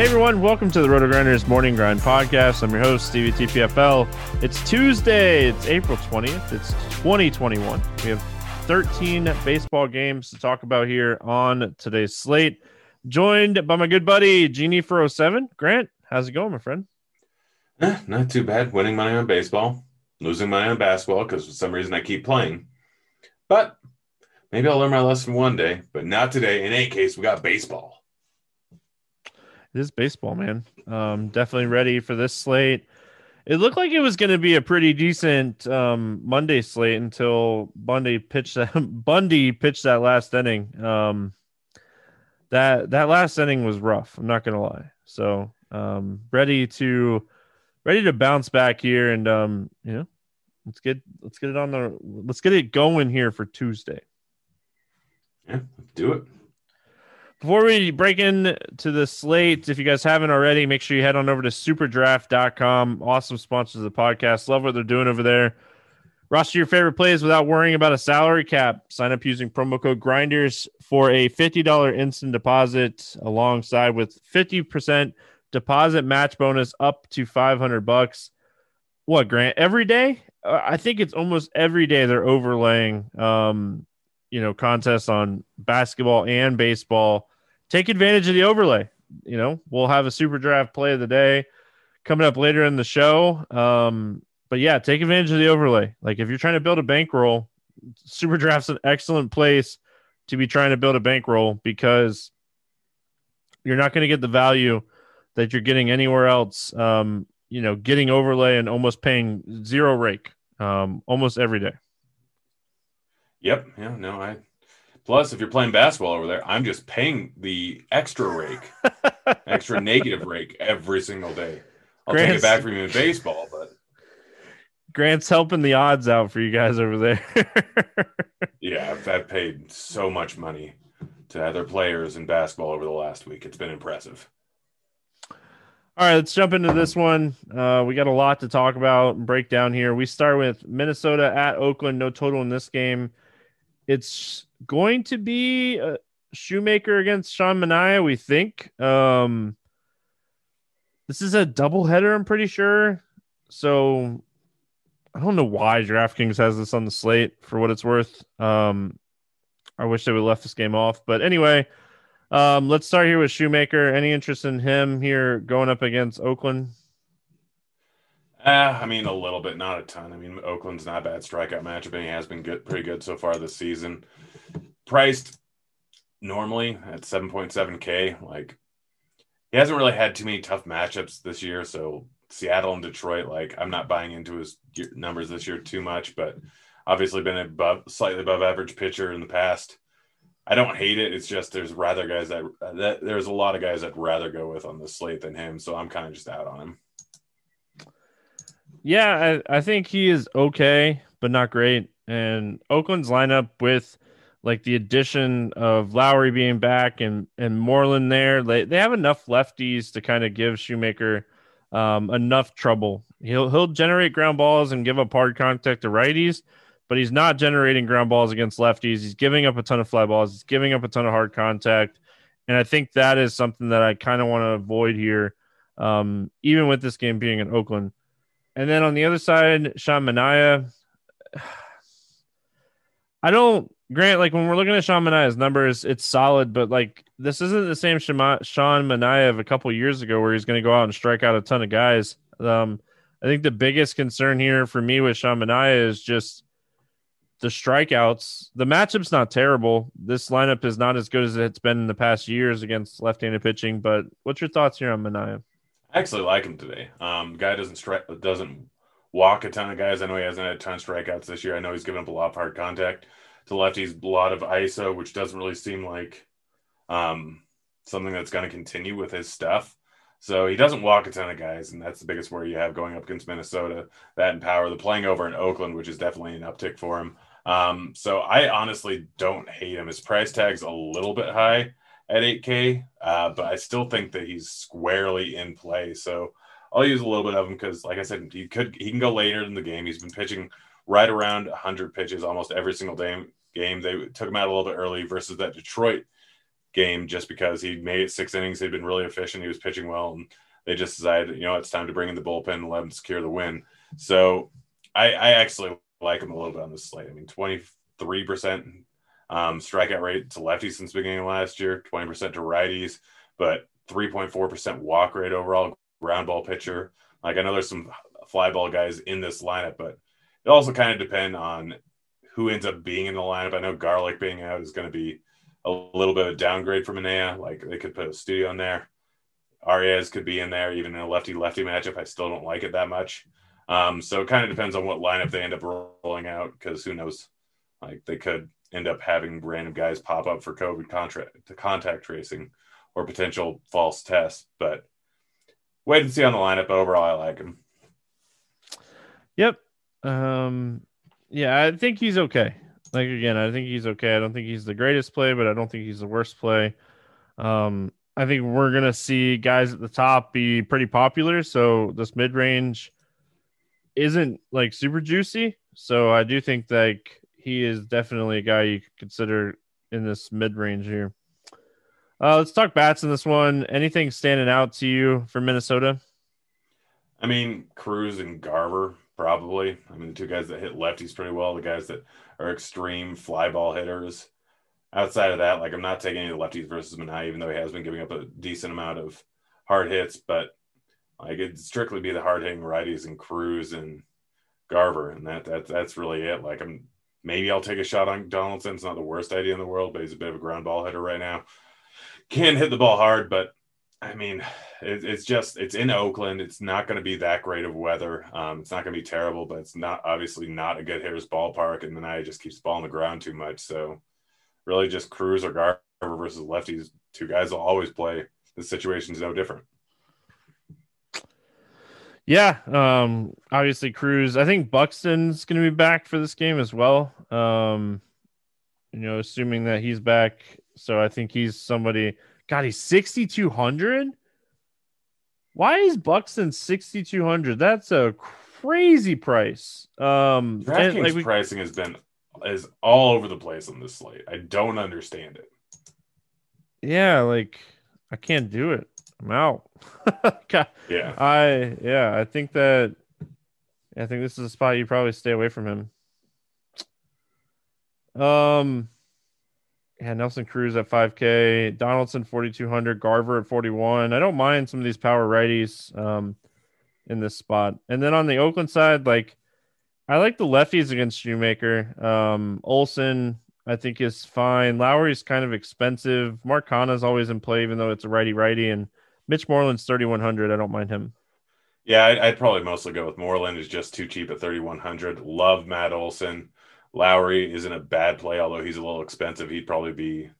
Hey everyone, welcome to the RotoGrinders Morning Grind Podcast. I'm your host, Stevie TPFL. It's Tuesday, it's April 20th, it's 2021. We have 13 baseball games to talk about here on today's slate. Joined by my good buddy, Genie for 07. Grant, how's it going, my friend? Eh, not too bad. Winning money on baseball, losing money on basketball because for some reason I keep playing. But maybe I'll learn my lesson one day, but not today. In any case, we got baseball. It is baseball, man. Um, definitely ready for this slate. It looked like it was going to be a pretty decent um, Monday slate until Bundy pitched that Bundy pitched that last inning. Um, that that last inning was rough. I'm not going to lie. So um, ready to ready to bounce back here, and um, you know, let's get let's get it on the let's get it going here for Tuesday. Yeah, do it. Before we break into the slate, if you guys haven't already, make sure you head on over to superdraft.com. Awesome sponsors of the podcast. Love what they're doing over there. Roster your favorite plays without worrying about a salary cap. Sign up using promo code grinders for a $50 instant deposit alongside with 50% deposit match bonus up to 500 bucks. What, Grant? Every day? Uh, I think it's almost every day they're overlaying um, you know, contests on basketball and baseball take advantage of the overlay. You know, we'll have a SuperDraft play of the day coming up later in the show. Um, but yeah, take advantage of the overlay. Like if you're trying to build a bankroll, SuperDraft's an excellent place to be trying to build a bankroll because you're not going to get the value that you're getting anywhere else. Um, you know, getting overlay and almost paying zero rake um, almost every day. Yep. Yeah. No, I Plus, if you're playing basketball over there, I'm just paying the extra rake, extra negative rake every single day. I'll Grant's, take it back from you in baseball, but Grant's helping the odds out for you guys over there. yeah, I've, I've paid so much money to other players in basketball over the last week. It's been impressive. All right, let's jump into this one. Uh, we got a lot to talk about and break down here. We start with Minnesota at Oakland. No total in this game. It's going to be a Shoemaker against Sean Manaea, we think. Um, this is a doubleheader, I'm pretty sure. So I don't know why DraftKings has this on the slate for what it's worth. Um, I wish they would have left this game off. But anyway, um, let's start here with Shoemaker. Any interest in him here going up against Oakland? Uh, I mean, a little bit, not a ton. I mean, Oakland's not a bad strikeout matchup, and he has been good, pretty good so far this season priced normally at 7.7K. Like, he hasn't really had too many tough matchups this year. So, Seattle and Detroit, like, I'm not buying into his numbers this year too much, but obviously been above, slightly above average pitcher in the past. I don't hate it. It's just there's rather guys that, that there's a lot of guys I'd rather go with on the slate than him. So I'm kind of just out on him. Yeah, I, I think he is okay, but not great. And Oakland's lineup with like the addition of Lowrie being back and and Moreland there, they they have enough lefties to kind of give Shoemaker um, enough trouble. He'll he'll generate ground balls and give up hard contact to righties, but he's not generating ground balls against lefties. He's giving up a ton of fly balls. He's giving up a ton of hard contact, and I think that is something that I kind of want to avoid here, um, even with this game being in Oakland. And then on the other side, Sean Manaea. I don't grant like when we're looking at Sean Manaea's numbers, it's solid, but like this isn't the same Sean Manaea of a couple years ago where he's going to go out and strike out a ton of guys. Um, I think the biggest concern here for me with Sean Manaea is just the strikeouts. The matchup's not terrible. This lineup is not as good as it's been in the past years against left-handed pitching. But what's your thoughts here on Manaea? I actually like him today. Um, guy doesn't strike, doesn't walk a ton of guys. I know he hasn't had a ton of strikeouts this year. I know he's given up a lot of hard contact to lefties, a lot of ISO, which doesn't really seem like um, something that's going to continue with his stuff. So he doesn't walk a ton of guys, and that's the biggest worry you have going up against Minnesota. That and power. The playing over in Oakland, which is definitely an uptick for him. Um, so I honestly don't hate him. His price tag's a little bit high at 8K, uh, but I still think that he's squarely in play. So I'll use a little bit of him because, like I said, he could he can go later in the game. He's been pitching right around 100 pitches almost every single day, game. They took him out a little bit early versus that Detroit game just because he made it six innings. He'd been really efficient. He was pitching well, and they just decided, you know, it's time to bring in the bullpen and let him secure the win. So I, I actually like him a little bit on this slate. I mean, 23% um, strikeout rate to lefties since beginning of last year, 20% to righties, but 3.4% walk rate overall, ground ball pitcher. Like I know there's some fly ball guys in this lineup, but it also kind of depend on who ends up being in the lineup. I know Garlic being out is going to be a little bit of a downgrade for Manaea. Like they could put a studio in there. Arraez could be in there, even in a lefty lefty matchup. I still don't like it that much. Um, so it kind of depends on what lineup they end up rolling out because who knows? Like they could end up having random guys pop up for COVID contract to contact tracing or potential false tests. But wait and see on the lineup. But overall, I like him. Yep. Um, yeah, I think he's okay. Like again, I think he's okay. I don't think he's the greatest play, but I don't think he's the worst play. Um, I think we're gonna see guys at the top be pretty popular. So this mid range isn't like super juicy. So I do think like he is definitely a guy you could consider in this mid range here. Uh, let's talk bats in this one. Anything standing out to you for Minnesota? I mean, Cruz and Garver probably. I mean, the two guys that hit lefties pretty well, the guys that are extreme fly ball hitters. Outside of that, like I'm not taking any lefties versus Manaea, even though he has been giving up a decent amount of hard hits, but like it'd strictly be the hard hitting righties and Cruz and Garver, and that that that's really it. Like I'm maybe I'll take a shot on Donaldson. It's not the worst idea in the world, but he's a bit of a ground ball hitter right now. Can hit the ball hard, but I mean, it, it's just it's in Oakland. It's not going to be that great of weather. Um, it's not going to be terrible, but it's not obviously not a good hitter's ballpark. And Manaea just keeps the ball on the ground too much. So really, just Cruz or Garver versus lefties. Two guys will always play. The situation's no different. Yeah, um, obviously Cruz. I think Buxton's going to be back for this game as well. Um, you know, assuming that he's back, so I think he's somebody. God, he's sixty two hundred. Why is Buxton sixty two hundred? That's a crazy price. Um, DraftKings like we, pricing has been is all over the place on this slate. I don't understand it. Yeah, like I can't do it. I'm out. yeah. I yeah, I think that I think this is a spot you probably stay away from him. Um yeah, Nelson Cruz at 5K, Donaldson 4200, Garver at 41. I don't mind some of these power righties um in this spot. And then on the Oakland side, like I like the lefties against Shoemaker. Um Olson, I think is fine. Lowrie's kind of expensive. Mark Canha's always in play, even though it's a righty righty. And Mitch Moreland's 3,100. I don't mind him. Yeah, I'd, I'd, probably mostly go with Moreland. Is just too cheap at 3,100. Love Matt Olson. Lowrie isn't a bad play, although he's a little expensive. He'd probably be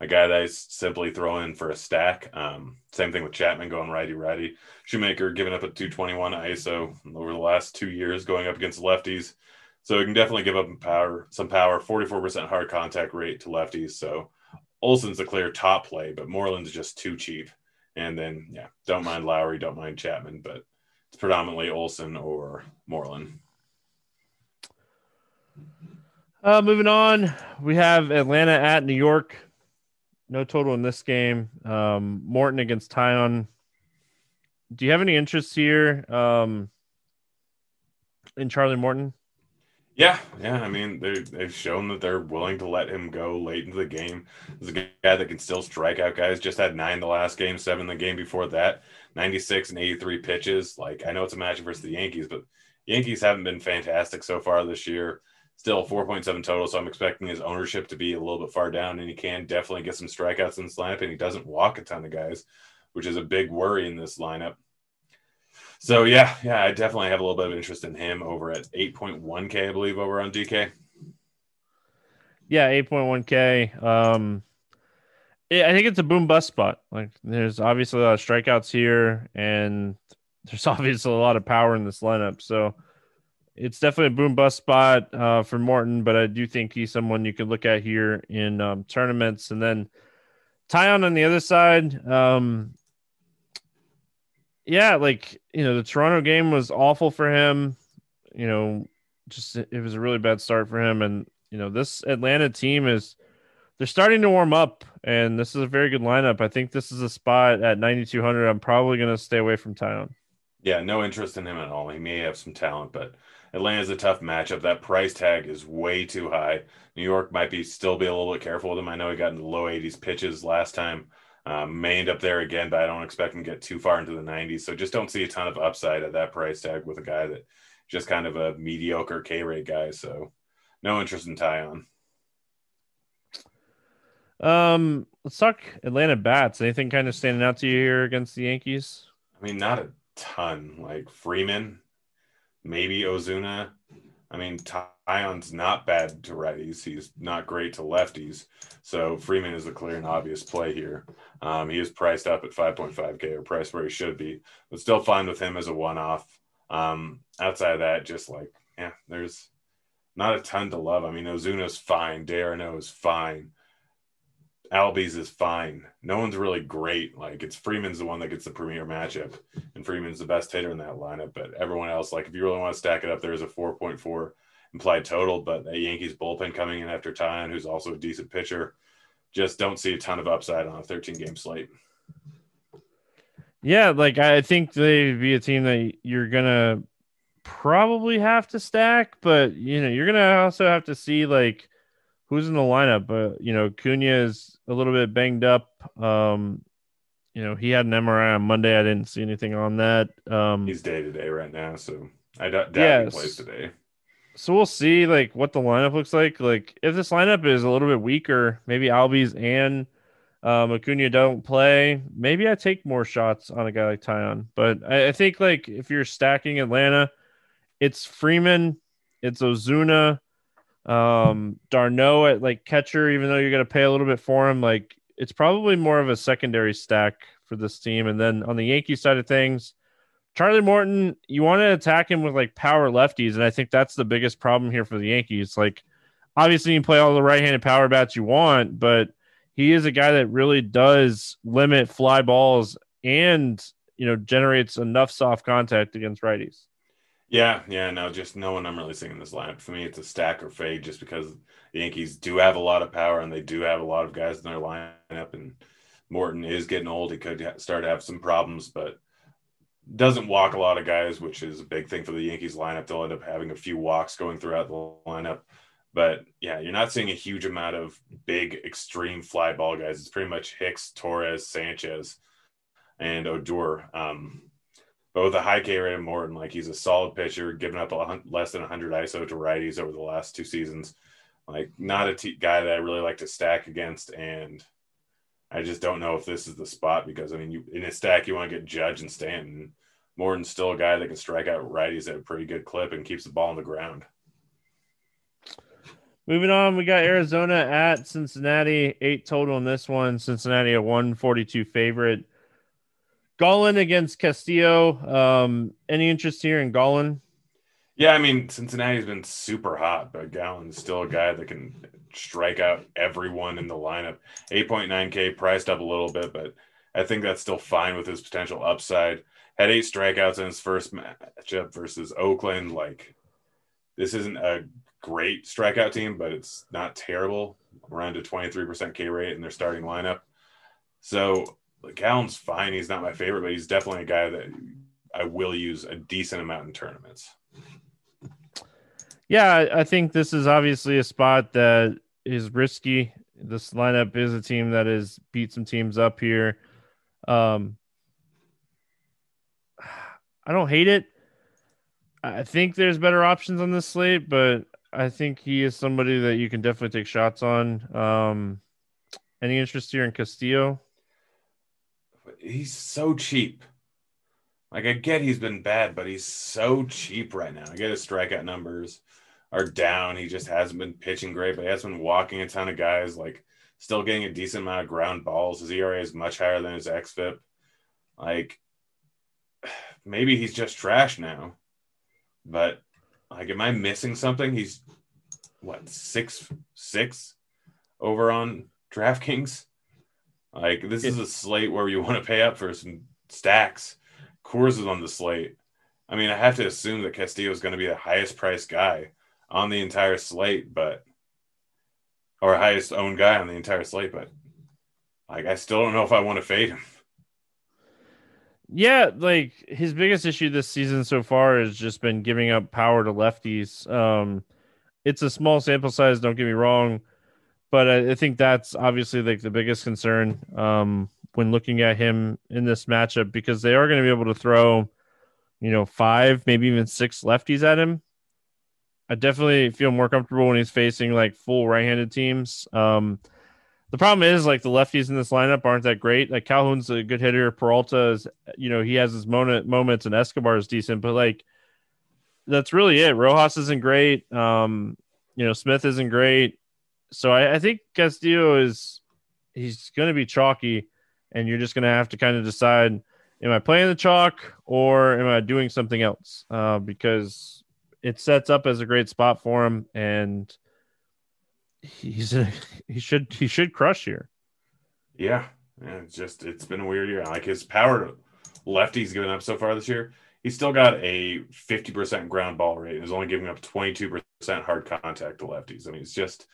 a guy that I simply throw in for a stack. Um, same thing with Chapman going righty righty. Shoemaker giving up a 221 ISO over the last two years, going up against lefties. So he can definitely give up power, some power. 44% hard contact rate to lefties. So Olson's the clear top play, but Moreland's just too cheap. And then yeah, don't mind Lowrie, don't mind Chapman, but it's predominantly Olson or Moreland. Uh, moving on, we have Atlanta at New York. No total in this game. Um, Morton against Taillon. Do you have any interest here um, in Charlie Morton? Yeah, yeah. I mean, they've shown that they're willing to let him go late into the game. He's a guy that can still strike out guys. Just had nine the last game, seven the game before that, 96 and 83 pitches. Like, I know it's a match versus the Yankees, but Yankees haven't been fantastic so far this year still 4.7 total. So I'm expecting his ownership to be a little bit far down, and he can definitely get some strikeouts in this and he doesn't walk a ton of guys, which is a big worry in this lineup. So yeah, yeah, I definitely have a little bit of interest in him over at 8.1k, I believe, over on DK. Yeah, 8.1k. Um, I think it's a boom bust spot. Like, there's obviously a lot of strikeouts here, and there's obviously a lot of power in this lineup. So it's definitely a boom bust spot uh, for Morton, but I do think he's someone you could look at here in um, tournaments. And then Taillon on the other side, um, yeah, like you know, the Toronto game was awful for him. You know, just it was a really bad start for him, and you know, this Atlanta team is they're starting to warm up, and this is a very good lineup. I think this is a spot at 9200. I'm probably going to stay away from Taillon. Yeah, no interest in him at all. He may have some talent, but Atlanta's a tough matchup. That price tag is way too high. New York might be still be a little bit careful with him. I know he got in the low 80s pitches last time. Um, may end up there again, but I don't expect him to get too far into the 90s. So just don't see a ton of upside at that price tag with a guy that just kind of a mediocre K rate guy. So no interest in Taillon. Um, let's talk Atlanta bats. Anything kind of standing out to you here against the Yankees? I mean, not a ton. Like Freeman, maybe Ozuna. I mean, Taillon's not bad to righties. He's not great to lefties. So Freeman is a clear and obvious play here. Um, he is priced up at 5.5K or priced where he should be, but still fine with him as a one off. Um, outside of that, just like, yeah, there's not a ton to love. I mean, Ozuna's fine. d'Arnaud is fine. Albies is fine. No one's really great. Like it's Freeman's the one that gets the premier matchup, and Freeman's the best hitter in that lineup. But everyone else, like if you really want to stack it up, there's a 4.4 implied total. But a Yankees bullpen coming in after Taillon, who's also a decent pitcher, just don't see a ton of upside on a 13 game slate. Yeah, like I think they'd be a team that you're gonna probably have to stack, but you know you're gonna also have to see like who's in the lineup. But you know, Cunha is a little bit banged up. Um, you know, he had an MRI on Monday. I didn't see anything on that. Um, He's day to day right now, so I doubt, he plays today. So we'll see like what the lineup looks like. Like if this lineup is a little bit weaker, maybe Albies and um, Acuna don't play. Maybe I take more shots on a guy like Taillon. But I, I think like if you're stacking Atlanta, it's Freeman, it's Ozuna, um, d'Arnaud at like catcher, even though you're going to pay a little bit for him, like it's probably more of a secondary stack for this team. And then on the Yankee side of things, Charlie Morton, you want to attack him with like power lefties, and I think that's the biggest problem here for the Yankees. Like, obviously, you can play all the right-handed power bats you want, but he is a guy that really does limit fly balls and you know generates enough soft contact against righties. Yeah, yeah, no, just no one I'm really seeing in this lineup. For me, it's a stack or fade just because the Yankees do have a lot of power and they do have a lot of guys in their lineup. And Morton is getting old. He could start to have some problems, but doesn't walk a lot of guys, which is a big thing for the Yankees lineup. They'll end up having a few walks going throughout the lineup. But yeah, you're not seeing a huge amount of big, extreme fly ball guys. It's pretty much Hicks, Torres, Sanchez, and Odor. Um, but with a high K rate of Morton, like he's a solid pitcher, giving up a, less than 100 ISO to righties over the last two seasons. Like not a t- guy that I really like to stack against, and I just don't know if this is the spot because I mean, you in a stack you want to get Judge and Stanton. Morton's still a guy that can strike out righties at a pretty good clip and keeps the ball on the ground. Moving on, we got Arizona at Cincinnati, eight total in this one. Cincinnati a 142 favorite. Gallen against Castillo. Um, any interest here in Gallen? Yeah, I mean Cincinnati's been super hot, but Gallen's still a guy that can strike out everyone in the lineup. 8.9K priced up a little bit, but I think that's still fine with his potential upside. Had eight strikeouts in his first matchup versus Oakland. Like, this isn't a great strikeout team, but it's not terrible. Around a 23% K rate in their starting lineup. So, Gallen's fine. He's not my favorite, but he's definitely a guy that I will use a decent amount in tournaments. Yeah, I think this is obviously a spot that is risky. This lineup is a team that has beat some teams up here. Um, I don't hate it. I think there's better options on this slate, but I think he is somebody that you can definitely take shots on. Um, any interest here in Castillo? He's so cheap. Like I get he's been bad, but he's so cheap right now. I get his strikeout numbers are down. He just hasn't been pitching great, but he has been walking a ton of guys, like still getting a decent amount of ground balls. His ERA is much higher than his xFIP. Like maybe he's just trash now. But like am I missing something? He's what six six over on DraftKings? Like this is a slate where you want to pay up for some stacks. Coors is on the slate. I mean, I have to assume that Castillo is going to be the highest priced guy on the entire slate, but or highest owned guy on the entire slate, but like I still don't know if I want to fade him. Yeah, like his biggest issue this season so far has just been giving up power to lefties. Um, it's a small sample size, don't get me wrong, but I, I think that's obviously like the biggest concern um, when looking at him in this matchup because they are going to be able to throw, you know, five, maybe even six lefties at him. I definitely feel more comfortable when he's facing like full right-handed teams. Um, the problem is like the lefties in this lineup aren't that great. Like Calhoun's a good hitter. Peralta is, you know, he has his moment moments, and Escobar is decent, but like that's really it. Rojas isn't great. Um, you know, Smith isn't great. So I, I think Castillo is he's going to be chalky, and you're just going to have to kind of decide: am I playing the chalk or am I doing something else? Uh, because it sets up as a great spot for him, and he's a, he should he should crush here. Yeah, yeah. It's just it's been a weird year. Like his power to lefties given up so far this year. He's still got a 50% ground ball rate and is only giving up 22% hard contact to lefties. I mean, it's just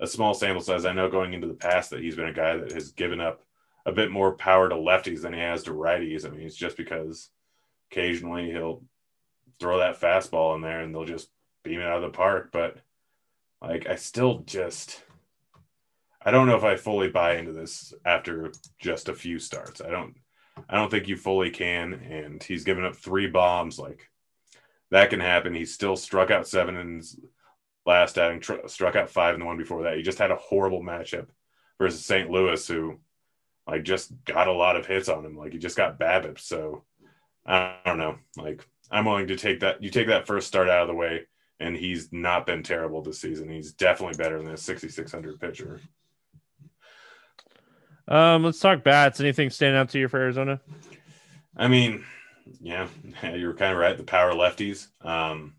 a small sample size. I know going into the past that he's been a guy that has given up a bit more power to lefties than he has to righties. I mean, it's just because occasionally he'll throw that fastball in there and they'll just beam it out of the park. But like, I still just, I don't know if I fully buy into this after just a few starts. I don't, I don't think you fully can. And he's given up three bombs. Like, that can happen. He still struck out seven his last outing, tr- struck out five in the one before that. He just had a horrible matchup versus St. Louis, who like just got a lot of hits on him. Like he just got BABIP. So I don't know. Like I'm willing to take that. You take that first start out of the way, and he's not been terrible this season. He's definitely better than a 6,600 pitcher. Um, let's talk bats. Anything stand out to you for Arizona? I mean, yeah, you're kind of right. The power lefties. Um,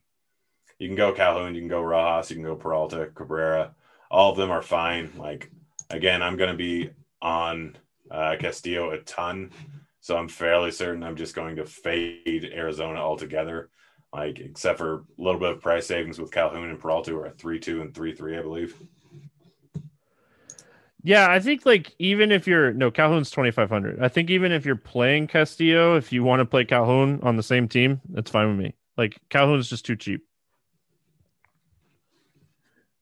you can go Calhoun, you can go Rojas, you can go Peralta, Cabrera. All of them are fine. Like again, I'm going to be on uh, Castillo a ton. So I'm fairly certain I'm just going to fade Arizona altogether, like except for a little bit of price savings with Calhoun and Peralta, who are three two and three three, I believe. Yeah, I think like even if you're no Calhoun's twenty five hundred. I think even if you're playing Castillo, if you want to play Calhoun on the same team, that's fine with me. Like Calhoun's just too cheap.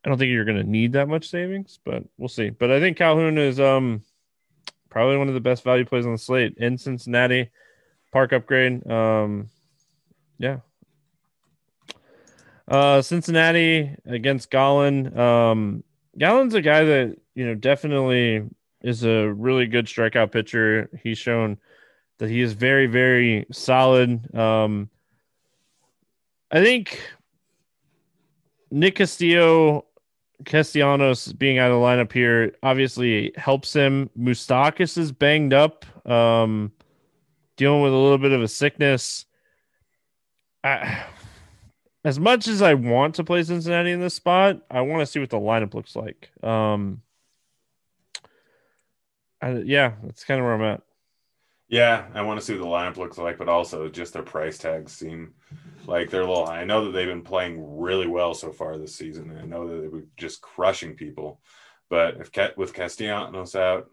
I don't think you're going to need that much savings, but we'll see. But I think Calhoun is um probably one of the best value plays on the slate in Cincinnati. Park upgrade. Um, yeah. Uh, Cincinnati against Gallen. Um, Gallen's a guy that you know definitely is a really good strikeout pitcher. He's shown that he is very, very solid. Um, I think Nick Castillo Castellanos being out of the lineup here obviously helps him. Moustakas is banged up, um, dealing with a little bit of a sickness. I, as much as I want to play Cincinnati in this spot, I want to see what the lineup looks like. Um, I, yeah, that's kind of where I'm at. Yeah, I want to see what the lineup looks like, but also just their price tags seem like they're a little high. I know that they've been playing really well so far this season. and I know that they were just crushing people, but if with Castellanos out,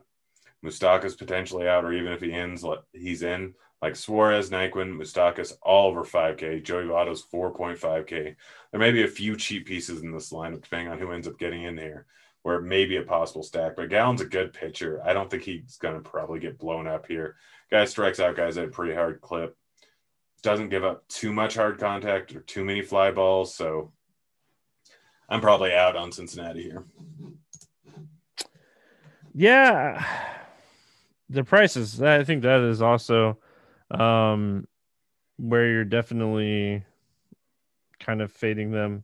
Moustakas potentially out, or even if he ends, he's in. Like Suarez, Naquin, Moustakas, all over 5K. Joey Votto's 4.5K. There may be a few cheap pieces in this lineup, depending on who ends up getting in there, where it may be a possible stack. But Gallen's a good pitcher. I don't think he's going to probably get blown up here. Guy strikes out guys at a pretty hard clip. Doesn't give up too much hard contact or too many fly balls. So I'm probably out on Cincinnati here. Yeah. The prices, I think that is also um, where you're definitely kind of fading them.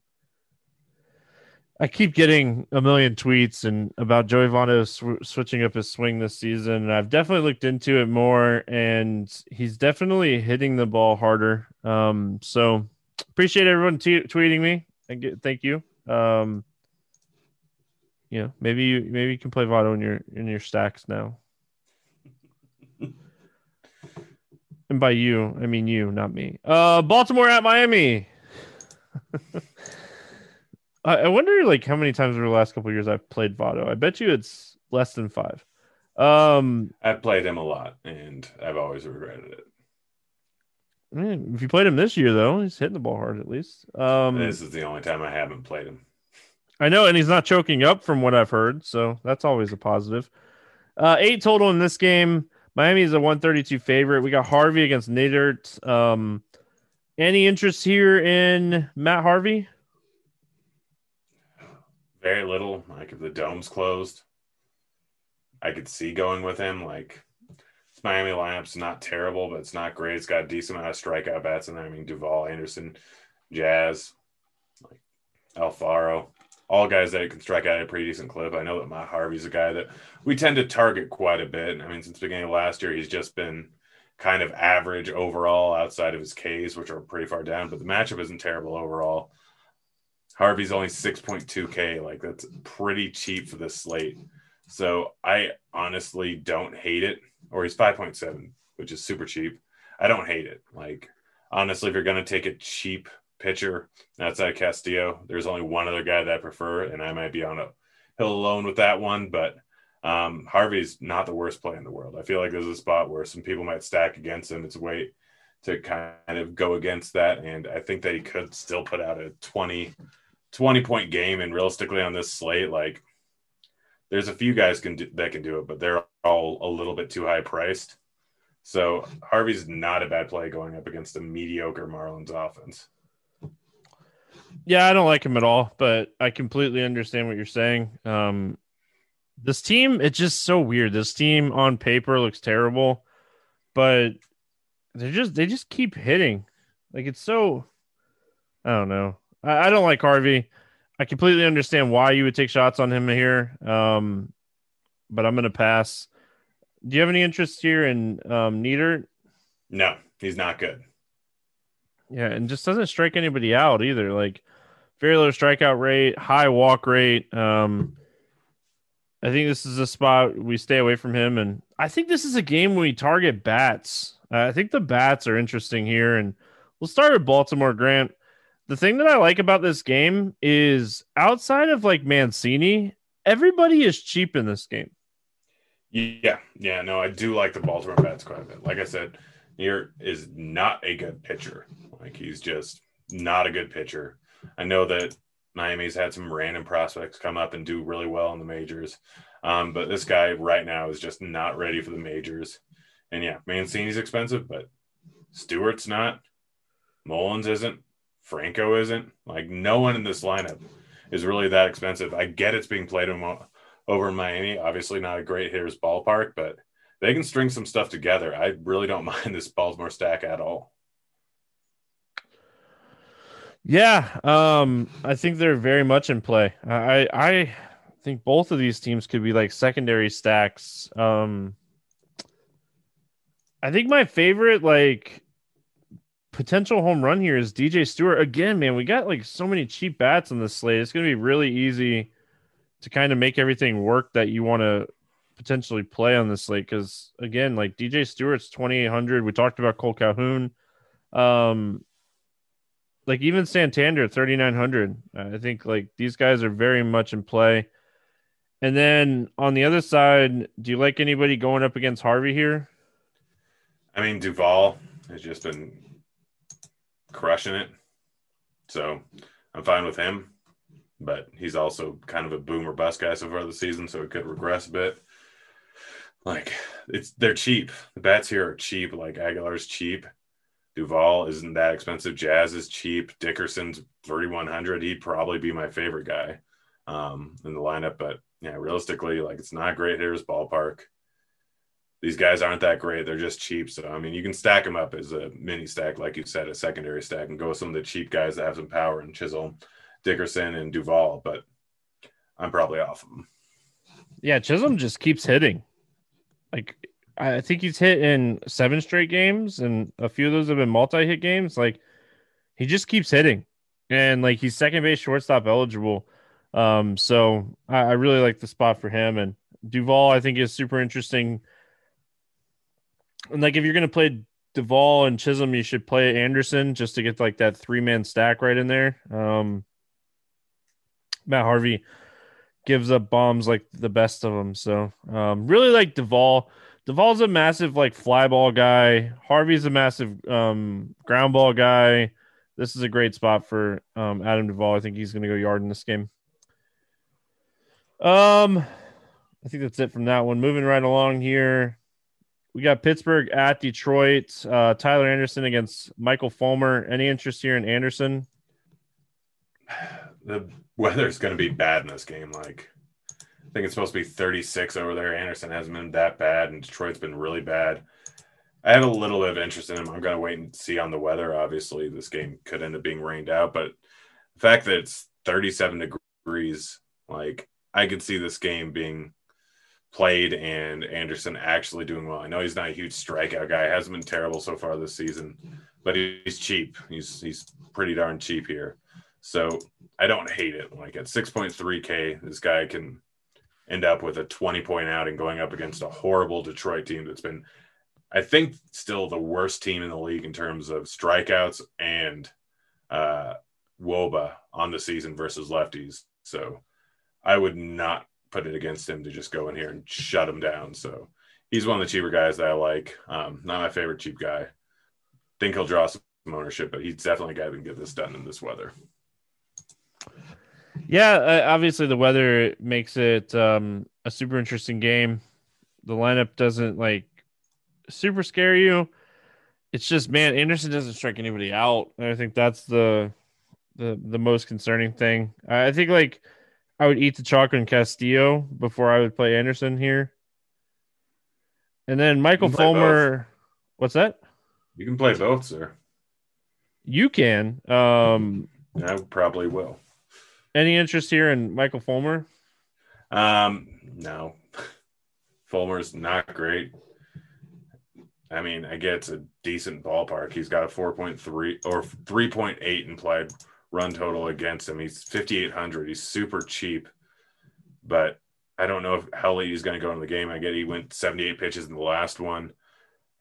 I keep getting a million tweets and about Joey Votto sw- switching up his swing this season. And I've definitely looked into it more, and he's definitely hitting the ball harder. Um, so appreciate everyone t- tweeting me. Thank you. Um, yeah, maybe you maybe you can play Votto in your in your stacks now. and by you, I mean you, not me. Uh, Baltimore at Miami. I wonder like how many times over the last couple years I've played Votto. I bet you it's less than five. Um, I've played him a lot, and I've always regretted it. If you played him this year, though, he's hitting the ball hard at least. Um, this is the only time I haven't played him. I know, and he's not choking up from what I've heard, so that's always a positive. Uh, eight total in this game. Miami is a 132 favorite. We got Harvey against Neidert. Um, any interest here in Matt Harvey? Very little. Like if the dome's closed, I could see going with him. Like it's Miami lineup's not terrible, but it's not great. It's got a decent amount of strikeout bats in there. I mean, Duvall, Anderson, Jazz, like Alfaro, all guys that can strike out at a pretty decent clip. I know that Matt Harvey's a guy that we tend to target quite a bit. I mean, since the beginning of last year, he's just been kind of average overall outside of his Ks, which are pretty far down, but the matchup isn't terrible overall. Harvey's only 6.2K. Like that's pretty cheap for this slate. So I honestly don't hate it. Or he's 5.7, which is super cheap. I don't hate it. Like honestly, if you're gonna take a cheap pitcher outside of Castillo, there's only one other guy that I prefer, and I might be on a hill alone with that one. But um, Harvey's not the worst play in the world. I feel like there's a spot where some people might stack against him. It's a way to kind of go against that, and I think that he could still put out a 20 20 point game and realistically on this slate like there's a few guys can do, that can do it but they're all a little bit too high priced. So harvey's not a bad play going up against a mediocre marlins offense. Yeah i don't like him at all but i completely understand what you're saying. Um this team it's just so weird. This team on paper looks terrible but they're just they just keep hitting. Like it's so i don't know I, I don't like Harvey. I completely understand why you would take shots on him here, um, but I'm going to pass. Do you have any interest here in um? No, he's not good. Yeah, and just doesn't strike anybody out either. Like very low strikeout rate, high walk rate. Um, I think this is a spot we stay away from him, and I think this is a game we target bats. Uh, I think the bats are interesting here, and we'll start with Baltimore. Grant, the thing that I like about this game is outside of like Mancini, everybody is cheap in this game. Yeah, yeah, no, I do like the Baltimore bats quite a bit. Like I said, Neer is not a good pitcher. Like he's just not a good pitcher. I know that Miami's had some random prospects come up and do really well in the majors, um, but this guy right now is just not ready for the majors. And yeah, Mancini's expensive, but Stewart's not. Mullins isn't. Franco isn't. Like no one in this lineup is really that expensive. I get it's being played in, over in Miami. Obviously, not a great hitter's ballpark, but they can string some stuff together. I really don't mind this Baltimore stack at all. Yeah, um, I think they're very much in play. I I think both of these teams could be like secondary stacks. Um, I think my favorite like potential home run here is DJ Stewart. Again, man, we got like so many cheap bats on the slate. It's going to be really easy to kind of make everything work that you want to potentially play on this slate. Because again, like DJ Stewart's twenty eight hundred. We talked about Cole Calhoun. Um, like even Santander thirty nine hundred. I think like these guys are very much in play. And then on the other side, do you like anybody going up against Harvey here? I mean, Duvall has just been crushing it. So I'm fine with him. But he's also kind of a boom or bust guy so far this season, so it could regress a bit. Like it's they're cheap. The bats here are cheap. Like Aguilar's cheap. Duvall isn't that expensive. Jazz is cheap. Dickerson's 3100. He'd probably be my favorite guy um, in the lineup. But yeah, realistically, like it's not great hitters ballpark these guys aren't that great. They're just cheap. So I mean, you can stack them up as a mini stack, like you said, a secondary stack, and go with some of the cheap guys that have some power and Chisholm, Dickerson, and Duvall. But I'm probably off them. Yeah, Chisholm just keeps hitting. Like I think he's hit in seven straight games, and a few of those have been multi-hit games. Like he just keeps hitting, and like he's second base shortstop eligible. Um, so I, I really like the spot for him. And Duvall, I think, is super interesting and like if you're gonna play Duvall and Chisholm, you should play Anderson just to get like that three man stack right in there. Um, Matt Harvey gives up bombs like the best of them. So um, really like Duvall. Duvall's a massive like fly ball guy. Harvey's a massive um, ground ball guy. This is a great spot for um, Adam Duvall. I think he's going to go yard in this game. Um, I think that's it from that one. Moving right along here. We got Pittsburgh at Detroit. Uh, Tyler Anderson against Michael Fulmer. Any interest here in Anderson? The weather's going to be bad in this game. Like, I think it's supposed to be 36 over there. Anderson hasn't been that bad, and Detroit's been really bad. I have a little bit of interest in him. I'm going to wait and see on the weather. Obviously, this game could end up being rained out, but the fact that it's 37 degrees, like, I could see this game being played and Anderson actually doing well. I know he's not a huge strikeout guy, hasn't been terrible so far this season, but he's cheap. He's he's pretty darn cheap here. So I don't hate it. Like at 6.3K, this guy can end up with a 20 point outing going up against a horrible Detroit team that's been, I think, still the worst team in the league in terms of strikeouts and uh, wOBA on the season versus lefties. So I would not put it against him to just go in here and shut him down. So he's one of the cheaper guys that I like. Um, not my favorite cheap guy. Think he'll draw some ownership, but he's definitely a guy that can get this done in this weather. Yeah, uh, obviously the weather makes it um, a super interesting game. The lineup doesn't like super scare you. It's just man, Anderson doesn't strike anybody out. I think that's the the the most concerning thing. I think like I would eat the chalk on Castillo before I would play Anderson here. And then Michael Fulmer. Both. What's that? You can play both, sir. You can. Um, I probably will. Any interest here in Michael Fulmer? Um, no. Fulmer's not great. I mean, I get it's a decent ballpark. He's got a 4.3 or 3.8 implied run total against him. He's 5,800. He's super cheap, but I don't know if how late he's going to go in the game. I get he went 78 pitches in the last one.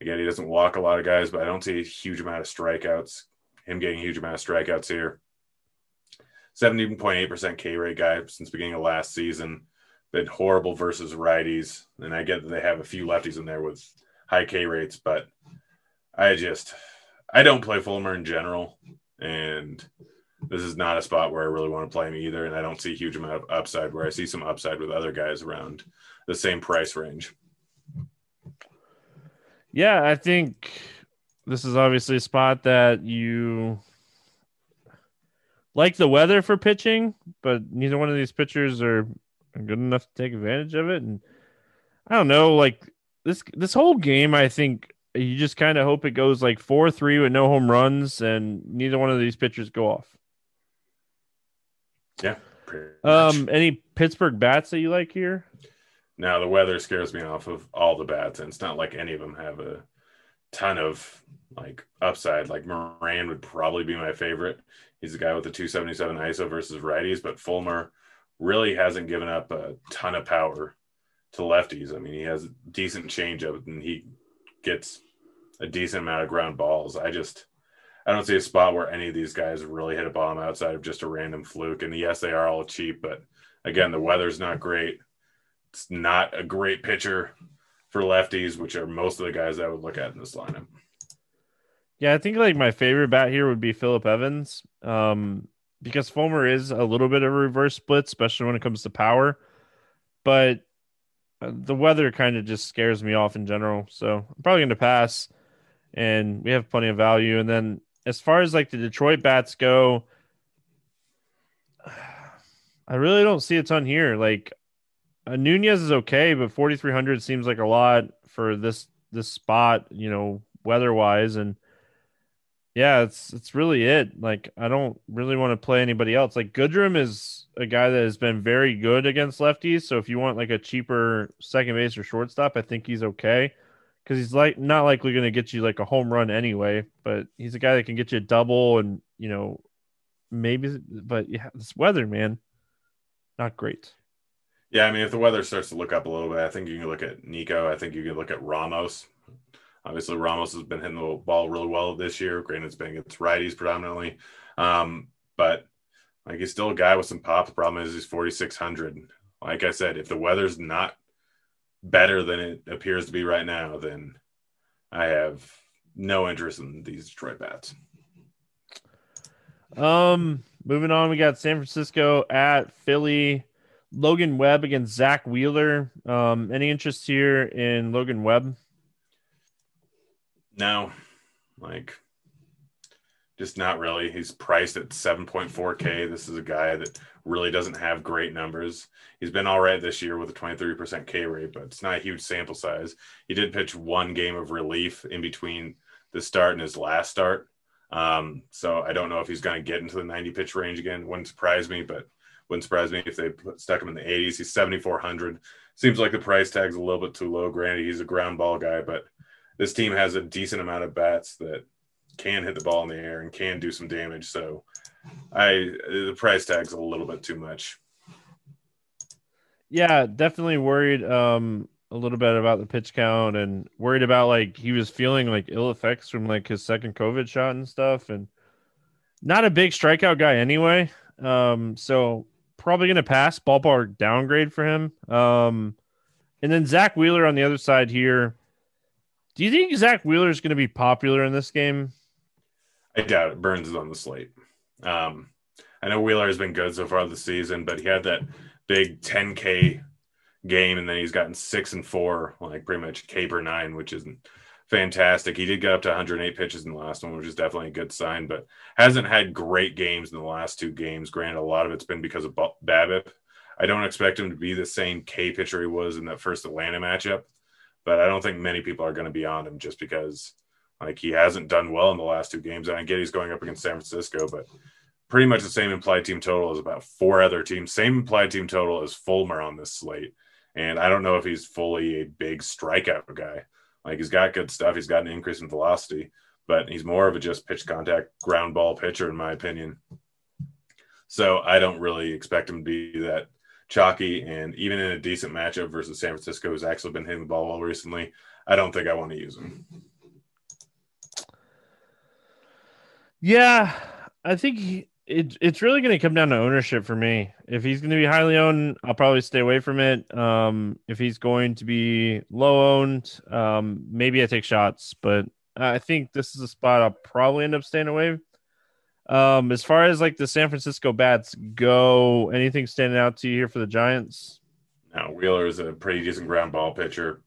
Again, he doesn't walk a lot of guys, but I don't see a huge amount of strikeouts. Him getting a huge amount of strikeouts here. 70.8% K rate guy since beginning of last season. Been horrible versus righties. And I get that they have a few lefties in there with high K rates, but I just I don't play Fulmer in general. And this is not a spot where I really want to play him either, and I don't see a huge amount of upside. Where I see some upside with other guys around the same price range. Yeah, I think this is obviously a spot that you like the weather for pitching, but neither one of these pitchers are good enough to take advantage of it. And I don't know, like this this whole game, I think you just kind of hope it goes like four three with no home runs, and neither one of these pitchers go off. Yeah. Um, any Pittsburgh bats that you like here? Now the weather scares me off of all the bats, and it's not like any of them have a ton of like upside. Like Moran would probably be my favorite. He's the guy with the 277 ISO versus righties, but Fulmer really hasn't given up a ton of power to lefties. I mean, he has decent changeup and he gets a decent amount of ground balls. I just I don't see a spot where any of these guys really hit a bomb outside of just a random fluke. And yes, they are all cheap, but again, the weather's not great. It's not a great pitcher for lefties, which are most of the guys I would look at in this lineup. Yeah, I think like my favorite bat here would be Phillip Evans. Um, because Fulmer is a little bit of a reverse split, especially when it comes to power. But uh, the weather kind of just scares me off in general. So I'm probably going to pass. And we have plenty of value. And then as far as like the Detroit bats go, I really don't see a ton here. Like uh, Nunez is okay, but 4,300 seems like a lot for this this spot, you know, weather wise. And yeah, it's it's really it. Like I don't really want to play anybody else. Like Goodrum is a guy that has been very good against lefties. So if you want like a cheaper second base or shortstop, I think he's okay because he's like not likely going to get you like a home run anyway. But he's a guy that can get you a double and you know maybe. But yeah, this weather, man, not great. Yeah, I mean, if the weather starts to look up a little bit, I think you can look at Niko. I think you can look at Ramos. Obviously, Ramos has been hitting the ball really well this year. Granted, it's been against righties predominantly, um, but like he's still a guy with some pop. The problem is he's 4,600. Like I said, if the weather's not better than it appears to be right now, then I have no interest in these Detroit bats. Um, moving on, we got San Francisco at Philly. Logan Webb against Zack Wheeler. Um, any interest here in Logan Webb? No, like just not really. He's priced at 7.4K. This is a guy that really doesn't have great numbers. He's been all right this year with a 23% K rate, but it's not a huge sample size. He did pitch one game of relief in between the start and his last start. Um, so I don't know if he's going to get into the 90 pitch range again. Wouldn't surprise me, but wouldn't surprise me if they put, stuck him in the 80s. He's 7,400. Seems like the price tag's a little bit too low. Granted, he's a ground ball guy, but this team has a decent amount of bats that can hit the ball in the air and can do some damage. So I the price tag's a little bit too much. Yeah, definitely worried um a little bit about the pitch count and worried about like he was feeling like ill effects from like his second COVID shot and stuff and not a big strikeout guy anyway. Um so probably gonna pass ballpark downgrade for him. Um and then Zack Wheeler on the other side here do you think Zack Wheeler is going to be popular in this game? I doubt it. Burnes is on the slate. Um, I know Wheeler has been good so far this season, but he had that big 10K game, and then he's gotten six and four, like pretty much K per nine, which isn't fantastic. He did get up to 108 pitches in the last one, which is definitely a good sign, but hasn't had great games in the last two games. Granted, a lot of it's been because of BABIP. I don't expect him to be the same K pitcher he was in that first Atlanta matchup but I don't think many people are going to be on him just because like he hasn't done well in the last two games. And I get he's going up against San Francisco, but pretty much the same implied team total as about four other teams. Same implied team total as Fulmer on this slate. And I don't know if he's fully a big strikeout guy. Like he's got good stuff. He's got an increase in velocity, but he's more of a just pitch contact ground ball pitcher, in my opinion. So I don't really expect him to be that chalky, and even in a decent matchup versus San Francisco, who's actually been hitting the ball well recently, I don't think I want to use him. Yeah, I think it, it's really going to come down to ownership for me. If he's going to be highly owned, I'll probably stay away from it. Um, if he's going to be low owned, um, maybe I take shots, but I think this is a spot I'll probably end up staying away um, as far as like the San Francisco bats go, anything standing out to you here for the Giants? Now Wheeler is a pretty decent ground ball pitcher,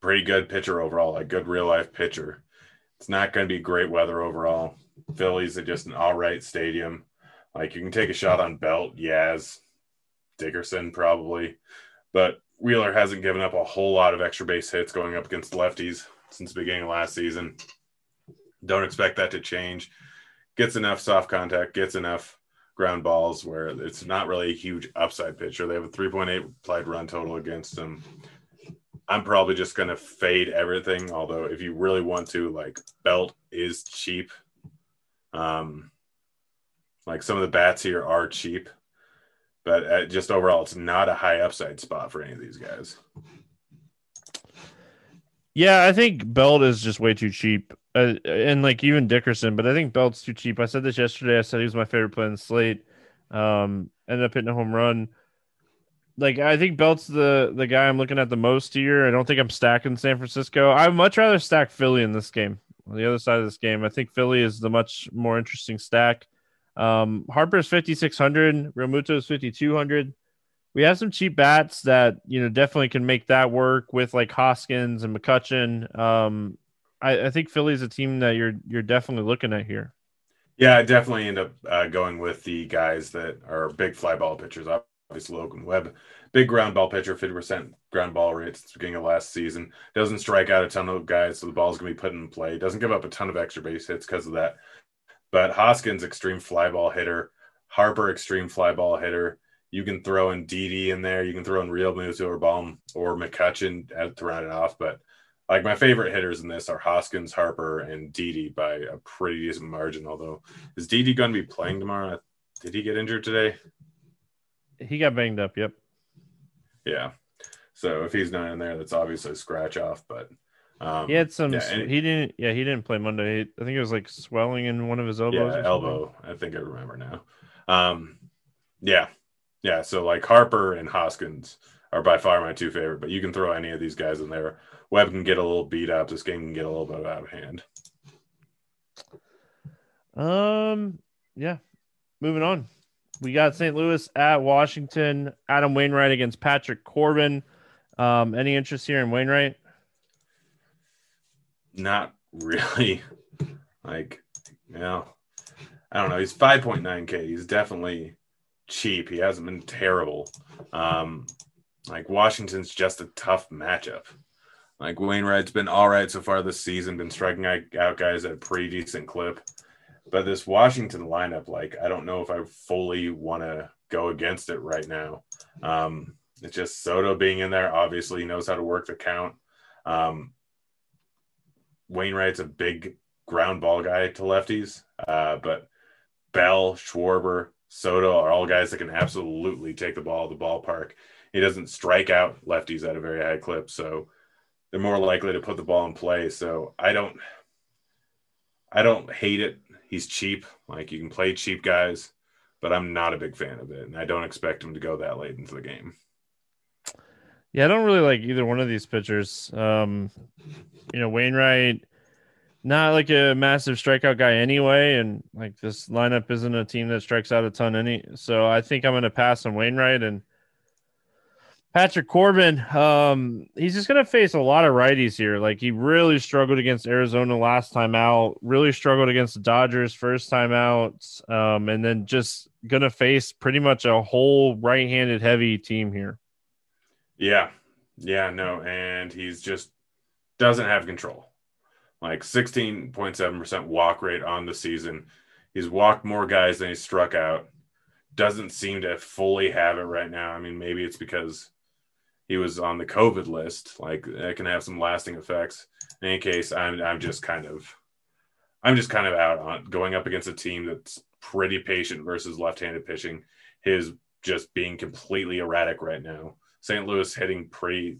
pretty good pitcher overall, a good real life pitcher. It's not going to be great weather overall. Philly's just an all right stadium. Like you can take a shot on Belt, Yaz, Dickerson probably, but Wheeler hasn't given up a whole lot of extra base hits going up against lefties since the beginning of last season. Don't expect that to change. Gets enough soft contact, gets enough ground balls where it's not really a huge upside pitcher. They have a 3.8 implied run total against them. I'm probably just going to fade everything. Although, if you really want to, like, Belt is cheap. Um, like some of the bats here are cheap, but just overall, it's not a high upside spot for any of these guys. Yeah, I think Belt is just way too cheap. Uh, and like even Dickerson, but I think Belt's too cheap. I said this yesterday. I said he was my favorite play in the slate. Um, ended up hitting a home run. Like I think Belt's the the guy I'm looking at the most here. I don't think I'm stacking San Francisco. I would much rather stack Philly in this game. On the other side of this game, I think Philly is the much more interesting stack. Um, Harper's 5600, Realmuto's 5200 we have some cheap bats that you know definitely can make that work with like Hoskins and McCutchen. Um, I, I think Philly's a team that you're you're definitely looking at here. Yeah, I definitely end up uh, going with the guys that are big fly ball pitchers. Obviously, Logan Webb, big ground ball pitcher, fifty percent ground ball rate since the beginning of last season. Doesn't strike out a ton of guys, so the ball's gonna be put in play. Doesn't give up a ton of extra base hits because of that. But Hoskins, extreme fly ball hitter. Harper, extreme fly ball hitter. You can throw in Didi in there. You can throw in Realmuto or Bohm or McCutchen to round it off. But like my favorite hitters in this are Hoskins, Harper, and Didi by a pretty decent margin. Although, is Didi going to be playing tomorrow? Did he get injured today? He got banged up. Yep. Yeah. So if he's not in there, that's obviously a scratch off. But um, he had some. Yeah, he didn't. Yeah, he didn't play Monday. I think it was like swelling in one of his elbows. Yeah, elbow. I think I remember now. Um, yeah, yeah, so like Harper and Hoskins are by far my two favorite, but you can throw any of these guys in there. Webb can get a little beat up. This game can get a little bit out of hand. Um, yeah. Moving on. We got St. Louis at Washington. Adam Wainwright against Patrick Corbin. Um, any interest here in Wainwright? Not really. like, you know, I don't know. He's 5.9K. He's definitely cheap. He hasn't been terrible. Um, like Washington's just a tough matchup. Like Wainwright's been all right so far this season, been striking out guys at a pretty decent clip. But this Washington lineup, like, I don't know if I fully want to go against it right now. Um, it's just Soto being in there. Obviously, he knows how to work the count. Um, Wainwright's a big ground ball guy to lefties, uh, but Bell, Schwarber, Soto are all guys that can absolutely take the ball to the ballpark. He doesn't strike out lefties at a very high clip, so they're more likely to put the ball in play. So I don't, I don't hate it. He's cheap. Like you can play cheap guys, but I'm not a big fan of it, and I don't expect him to go that late into the game. Yeah, I don't really like either one of these pitchers. Um, you know, Wainwright not like a massive strikeout guy anyway, and like this lineup isn't a team that strikes out a ton any. So I think I'm going to pass on Wainwright and Patrick Corbin. Um, he's just going to face a lot of righties here. Like he really struggled against Arizona last time out. Really struggled against the Dodgers first time out. Um, and then just going to face pretty much a whole right-handed heavy team here. Yeah, yeah, no, and he's just doesn't have control like 16.7% walk rate on the season. He's walked more guys than he struck out. Doesn't seem to fully have it right now. I mean, maybe it's because he was on the COVID list. Like it can have some lasting effects. In any case, I'm I'm just kind of I'm just kind of out on going up against a team that's pretty patient versus left-handed pitching. His just being completely erratic right now. St. Louis hitting pretty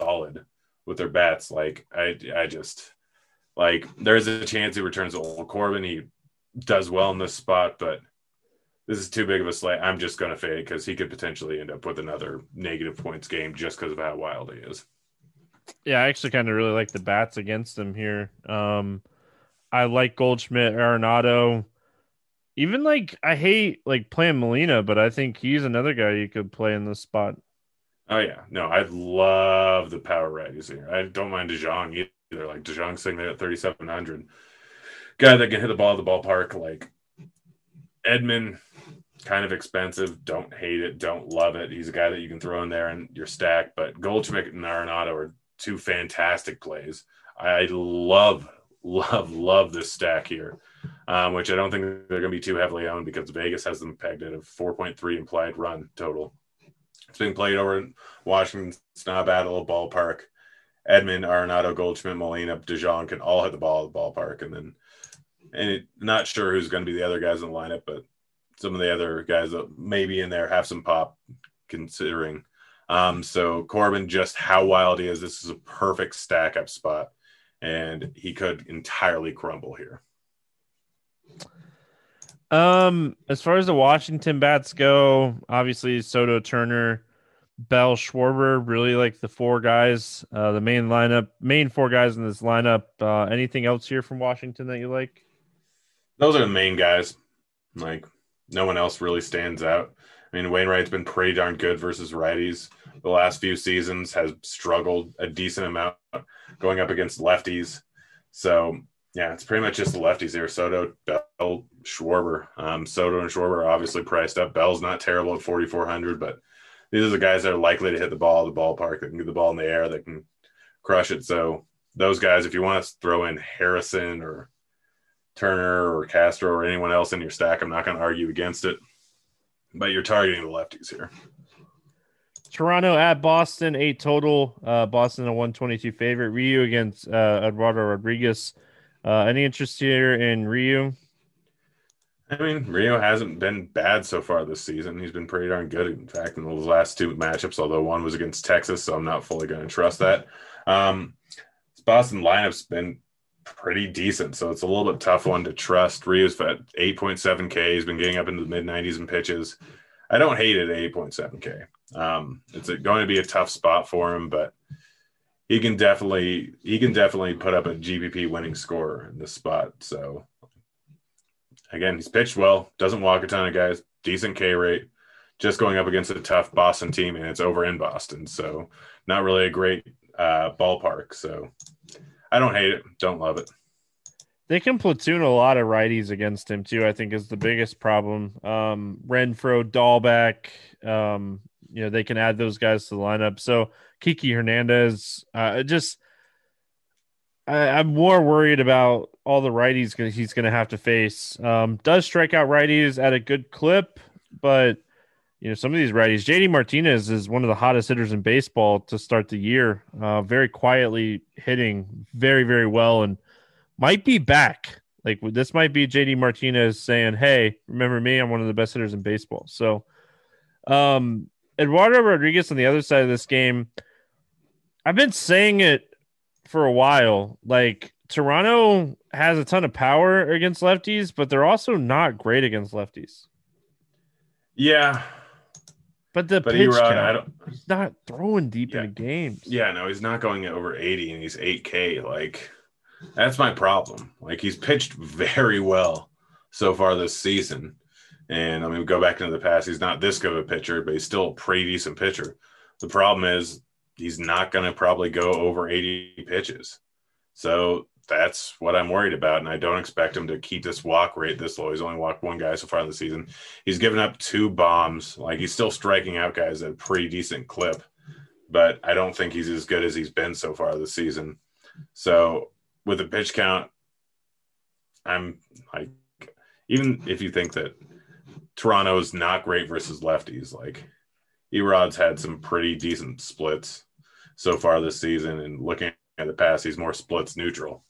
solid with their bats. Like I I just like there's a chance he returns to old Corbin. He does well in this spot, but this is too big of a slate. I'm just going to fade because he could potentially end up with another negative points game just because of how wild he is. Yeah, I actually kind of really like the bats against him here. Um, I like Goldschmidt, Arenado. Even like I hate like playing Molina, but I think he's another guy you could play in this spot. Oh yeah, no, I love the power righties here. I don't mind DeJong either. Like DeJong sitting there at 3,700. Guy that can hit the ball at the ballpark like Edman, kind of expensive. Don't hate it. Don't love it. He's a guy that you can throw in there in your stack. But Goldschmidt and Arenado are two fantastic plays. I love, love, love this stack here, um, which I don't think they're going to be too heavily owned because Vegas has them pegged at a 4.3 implied run total. It's being played over in Washington. Bad little ballpark. Edman, Arenado, Goldschmidt, Molina, DeJong can all hit the ball at the ballpark. And then, and it, not sure who's going to be the other guys in the lineup, but some of the other guys that maybe in there have some pop considering. Um, so Corbin, just how wild he is, this is a perfect stack up spot, and he could entirely crumble here. Um, as far as the Washington bats go, obviously Soto, Turner, Bell, Schwarber, really like the four guys, uh, the main lineup, main four guys in this lineup. Uh, anything else here from Washington that you like? Those are the main guys. Like no one else really stands out. I mean, Wainwright's been pretty darn good versus righties the last few seasons, has struggled a decent amount going up against lefties. So, yeah, it's pretty much just the lefties here Soto, Bell, Schwarber. Um, Soto and Schwarber are obviously priced up. Bell's not terrible at 4,400, but these are the guys that are likely to hit the ball at the ballpark that can get the ball in the air, that can crush it. So, those guys, if you want to throw in Harrison or Turner or Castro or anyone else in your stack. I'm not going to argue against it, but you're targeting the lefties here. Toronto at Boston, eight total. Uh, Boston a 122 favorite. Ryu against uh, Eduardo Rodriguez. Uh, any interest here in Ryu? I mean, Ryu hasn't been bad so far this season. He's been pretty darn good. In fact, in those last two matchups, although one was against Texas, so I'm not fully going to trust that. Um, Boston lineup's been pretty decent. So it's a little bit tough one to trust. Ryu's at 8.7K. He's been getting up into the mid 90s in pitches. I don't hate it at 8.7K. Um, it's going to be a tough spot for him, but he can definitely he can definitely put up a GPP winning score in this spot. So again, he's pitched well, doesn't walk a ton of guys, decent K rate, just going up against a tough Boston team, and it's over in Boston. So not really a great uh, ballpark. So I don't hate it. Don't love it. They can platoon a lot of righties against him too. I think is the biggest problem. Um, Renfroe, Dalbec, um, you know they can add those guys to the lineup. So Kiki Hernandez, uh, just I, am more worried about all the righties he's going to have to face. Um, does strike out righties at a good clip, but you know, some of these righties, JD Martinez is one of the hottest hitters in baseball to start the year. Uh, very quietly hitting very, very well and might be back. Like this might be JD Martinez saying, Hey, remember me? I'm one of the best hitters in baseball. So, um, Eduardo Rodriguez on the other side of this game, I've been saying it for a while. Like Toronto has a ton of power against lefties, but they're also not great against lefties. Yeah, but the but pitch Erod, count, I don't, he's not throwing deep yeah. into games. Yeah, no, he's not going over 80 and he's 8K. Like, that's my problem. Like, he's pitched very well so far this season. And I mean, we go back into the past, he's not this good of a pitcher, but he's still a pretty decent pitcher. The problem is he's not going to probably go over 80 pitches. So that's what I'm worried about. And I don't expect him to keep this walk rate this low. He's only walked one guy so far in the season. He's given up two bombs. Like he's still striking out guys at a pretty decent clip, but I don't think he's as good as he's been so far this season. So with the pitch count, I'm like, even if you think that Toronto is not great versus lefties, like Erod's had some pretty decent splits so far this season. And looking at the past, he's more splits neutral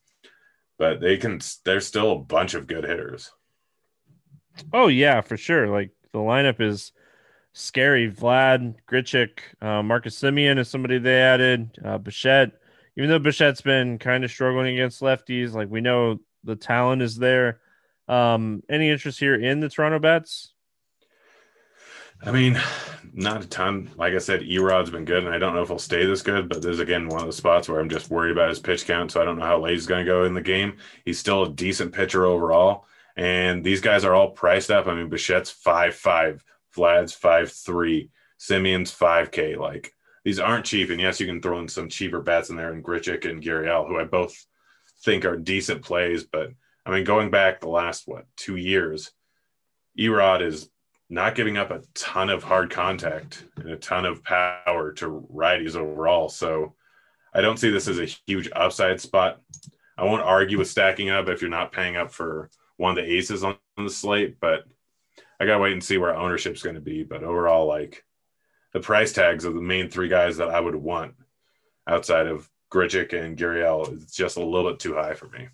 but they can. There's still a bunch of good hitters. Oh yeah, for sure. Like the lineup is scary. Vlad, Grichuk, uh, Marcus Semien is somebody they added. Uh, Bichette, even though Bichette's been kind of struggling against lefties, like we know the talent is there. Um, any interest here in the Toronto bats? I mean, not a ton. Like I said, Erod's been good, and I don't know if he'll stay this good. But there's again one of the spots where I'm just worried about his pitch count, so I don't know how late he's going to go in the game. He's still a decent pitcher overall, and these guys are all priced up. I mean, Bichette's five five, Vlad's five three, Semien's five k. Like these aren't cheap, and yes, you can throw in some cheaper bats in there, and Grichuk and Gurriel, who I both think are decent plays. But I mean, going back the last what two years Erod is not giving up a ton of hard contact and a ton of power to righties overall. So I don't see this as a huge upside spot. I won't argue with stacking up if you're not paying up for one of the aces on the slate, but I gotta wait and see where ownership's going to be. But overall, like the price tags of the main three guys that I would want outside of Grichuk and Gurriel is just a little bit too high for me.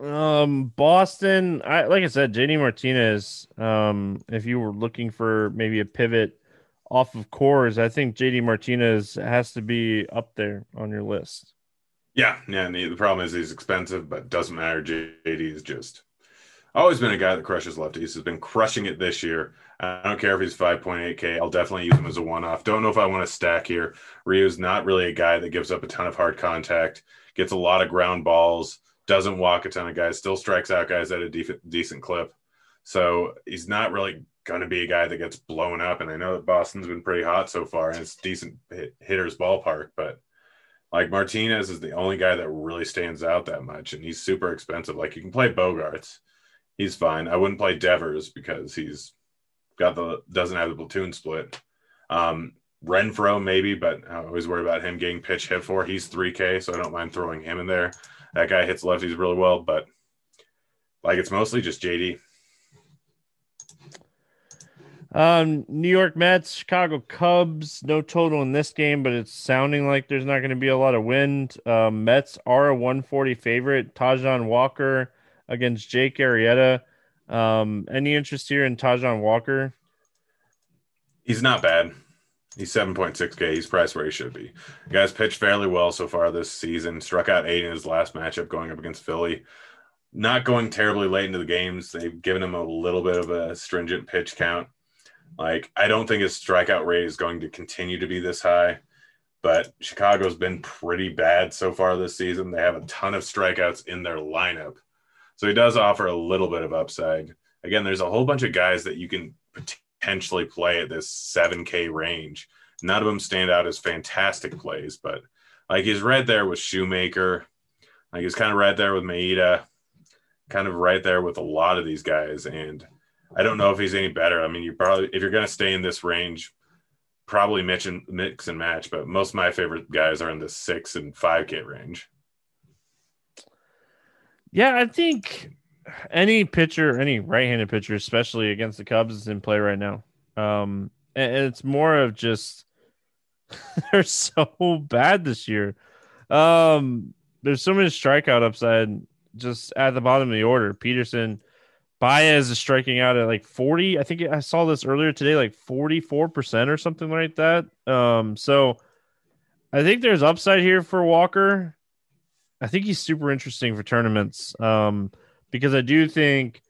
Um, Boston, I like I said, JD Martinez. Um, if you were looking for maybe a pivot off of Coors, I think JD Martinez has to be up there on your list. Yeah, yeah. The problem is he's expensive, but doesn't matter. JD is just always been a guy that crushes lefties. Has been crushing it this year. I don't care if he's 5.8K. I'll definitely use him as a one off. Don't know if I want to stack here. Ryu's not really a guy that gives up a ton of hard contact, gets a lot of ground balls, doesn't walk a ton of guys, still strikes out guys at a def- decent clip. So he's not really going to be a guy that gets blown up. And I know that Boston's been pretty hot so far and it's decent hit- hitters ballpark, but like Martinez is the only guy that really stands out that much. And he's super expensive. Like you can play Bogaerts, He's fine. I wouldn't play Devers because he's got the doesn't have the platoon split. Um, Renfroe maybe, but I always worry about him getting pitch hit for. He's 3K, so I don't mind throwing him in there. That guy hits lefties really well, but like it's mostly just JD. Um, New York Mets, Chicago Cubs, no total in this game, but it's sounding like there's not going to be a lot of wind. Um, Mets are a 140 favorite. Taijuan Walker against Jake Arrieta. Um, any interest here in Taijuan Walker? He's not bad. He's 7.6K. He's priced where he should be. The guy's pitched fairly well so far this season. Struck out eight in his last matchup going up against Philly. Not going terribly late into the games. They've given him a little bit of a stringent pitch count. Like, I don't think his strikeout rate is going to continue to be this high, but Chicago's been pretty bad so far this season. They have a ton of strikeouts in their lineup. So he does offer a little bit of upside. Again, there's a whole bunch of guys that you can potentially play at this 7K range. None of them stand out as fantastic plays, but like he's right there with Shoemaker. Like he's kind of right there with Maeda, kind of right there with a lot of these guys. And I don't know if he's any better. I mean, you probably, if you're going to stay in this range, probably mix and, mix and match, but most of my favorite guys are in the six and 5K range. Yeah, I think any pitcher, any right-handed pitcher, especially against the Cubs, is in play right now. Um, and it's more of just they're so bad this year. Um, there's so much strikeout upside just at the bottom of the order. Peterson, Baez is striking out at like 40. I think I saw this earlier today, like 44% or something like that. Um, so I think there's upside here for Walker. I think he's super interesting for tournaments. Um, because I do think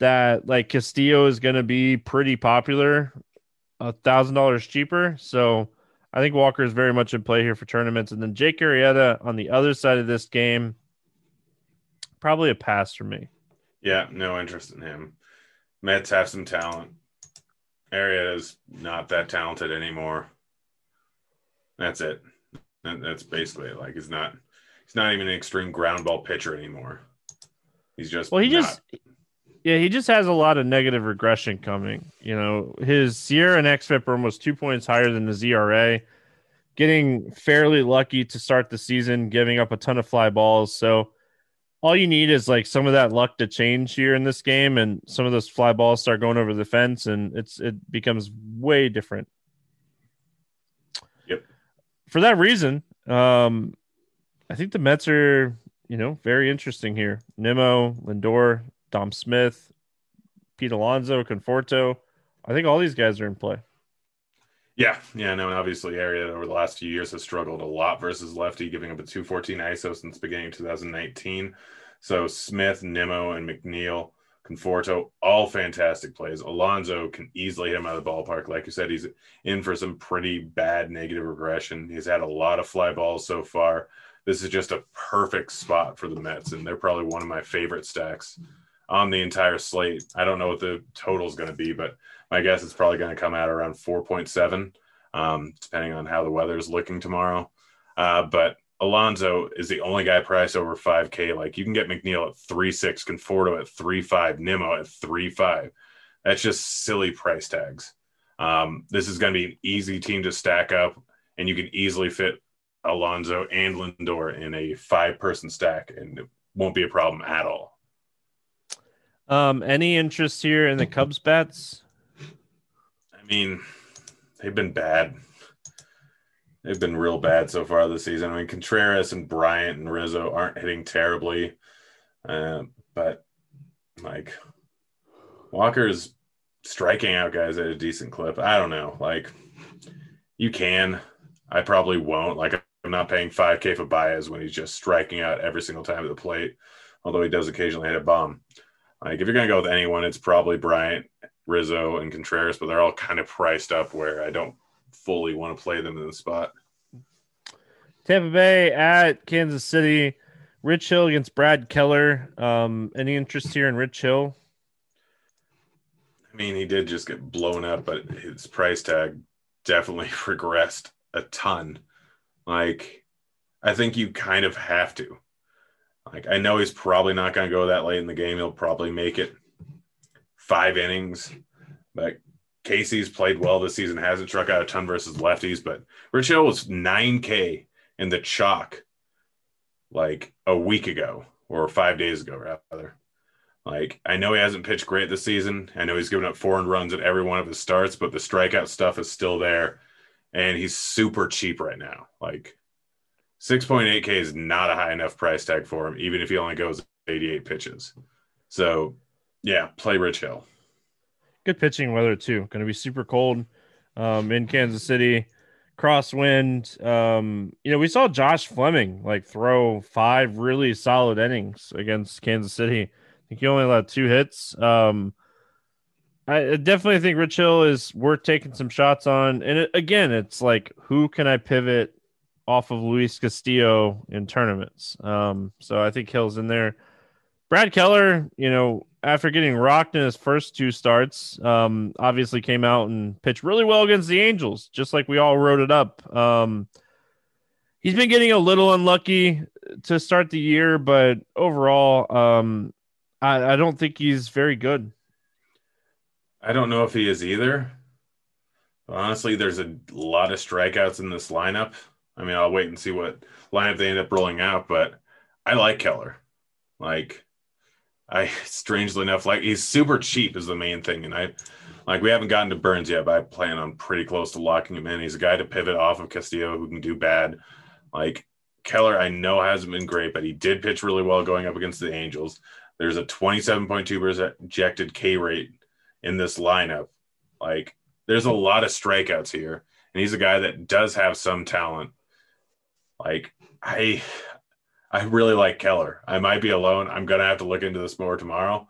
that like Castillo is going to be pretty popular, a thousand dollars cheaper. So I think Walker is very much in play here for tournaments. And then Jake Arrieta on the other side of this game, probably a pass for me. Yeah, no interest in him. Mets have some talent. Arrieta's not that talented anymore. That's it. That's basically it. Like he's not. He's not even an extreme ground ball pitcher anymore. He's just well, he not... just yeah, he just has a lot of negative regression coming. You know, his SIERA and xFIP are almost two points higher than the ERA. Getting fairly lucky to start the season, giving up a ton of fly balls. So all you need is like some of that luck to change here in this game, and some of those fly balls start going over the fence, and it's it becomes way different. Yep. For that reason, um, I think the Mets are you know, very interesting here. Nimmo, Lindor, Dom Smith, Pete Alonso, Conforto. I think all these guys are in play. Yeah, yeah, no, and obviously Arrieta over the last few years has struggled a lot versus lefty, giving up a 214 ISO since beginning 2019. So Smith, Nimmo, and McNeil, Conforto, all fantastic plays. Alonso can easily hit him out of the ballpark. Like you said, he's in for some pretty bad negative regression. He's had a lot of fly balls so far this is just a perfect spot for the Mets, and they're probably one of my favorite stacks on the entire slate. I don't know what the total is going to be, but my guess is probably going to come out around 4.7, um, depending on how the weather is looking tomorrow. Uh, but Alonso is the only guy priced over 5K. Like you can get McNeil at 3 6, Conforto at 3 5, Nimmo at 3 5. That's just silly price tags. Um, this is going to be an easy team to stack up, and you can easily fit Alonso and Lindor in a five person stack, and it won't be a problem at all. Um, any interest here in the Cubs bats? I mean, they've been bad. They've been real bad so far this season. I mean, Contreras and Bryant and Rizzo aren't hitting terribly, uh, but like Walker's striking out guys at a decent clip. I don't know. Like, you can. I probably won't. Like, not paying 5K for Baez when he's just striking out every single time at the plate, although he does occasionally hit a bomb. Like, if you're going to go with anyone, it's probably Bryant, Rizzo, and Contreras, but they're all kind of priced up where I don't fully want to play them in the spot. Tampa Bay at Kansas City. Rich Hill against Brad Keller. Um, any interest here in Rich Hill? I mean, he did just get blown up, but his price tag definitely regressed a ton. Like, I think you kind of have to. Like, I know he's probably not going to go that late in the game. He'll probably make it five innings, but KC's played well this season, hasn't struck out a ton versus lefties, but Rich Hill was 9K in the chalk like a week ago or five days ago, rather. Like, I know he hasn't pitched great this season. I know he's given up four runs at every one of his starts, but the strikeout stuff is still there. And he's super cheap right now. Like, 6.8K is not a high enough price tag for him, even if he only goes 88 pitches. So, yeah, play Rich Hill good pitching weather too. Going to be super cold um, in Kansas City. Crosswind. Um, you know, we saw Josh Fleming like throw five really solid innings against Kansas City. I think he only allowed two hits. Um, I definitely think Rich Hill is worth taking some shots on. And it, again, it's like who can I pivot off of Luis Castillo in tournaments? Um, so I think Hill's in there. Brad Keller, you know, after getting rocked in his first two starts, um, obviously came out and pitched really well against the Angels, just like we all wrote it up. Um, he's been getting a little unlucky to start the year, but overall, um, I, I don't think he's very good. I don't know if he is either. Honestly, there's a lot of strikeouts in this lineup. I mean, I'll wait and see what lineup they end up rolling out, but I like Keller. Like, I strangely enough, like he's super cheap is the main thing, and I like we haven't gotten to Burnes yet, but I plan on pretty close to locking him in. He's a guy to pivot off of Castillo who can do bad. Like Keller, I know hasn't been great, but he did pitch really well going up against the Angels. There's a 27.2 projected K rate in this lineup. Like there's a lot of strikeouts here, and he's a guy that does have some talent. Like I I really like Keller. I might be alone. I'm gonna have to look into this more tomorrow.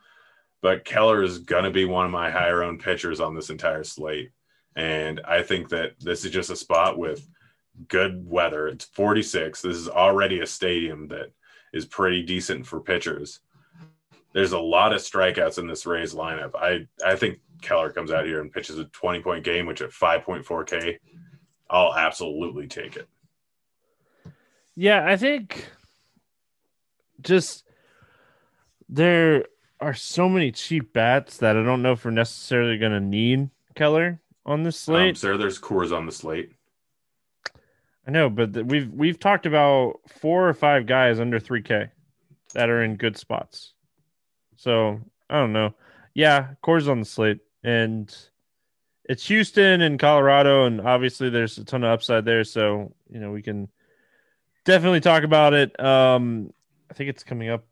But Keller is gonna be one of my higher owned pitchers on this entire slate. And I think that this is just a spot with good weather. It's 46. This is already a stadium that is pretty decent for pitchers. There's a lot of strikeouts in this Rays lineup. I, I think Keller comes out here and pitches a 20 point game, which at 5.4K, I'll absolutely take it. Yeah, I think just there are so many cheap bats that I don't know if we're necessarily going to need Keller on the slate. Um, sir, there's Coors on the slate. I know, but the, we've we've talked about four or five guys under 3K that are in good spots. So I don't know. Yeah, Coors on the slate, and it's Houston and Colorado, and obviously there's a ton of upside there. So you know we can definitely talk about it. Um, I think it's coming up.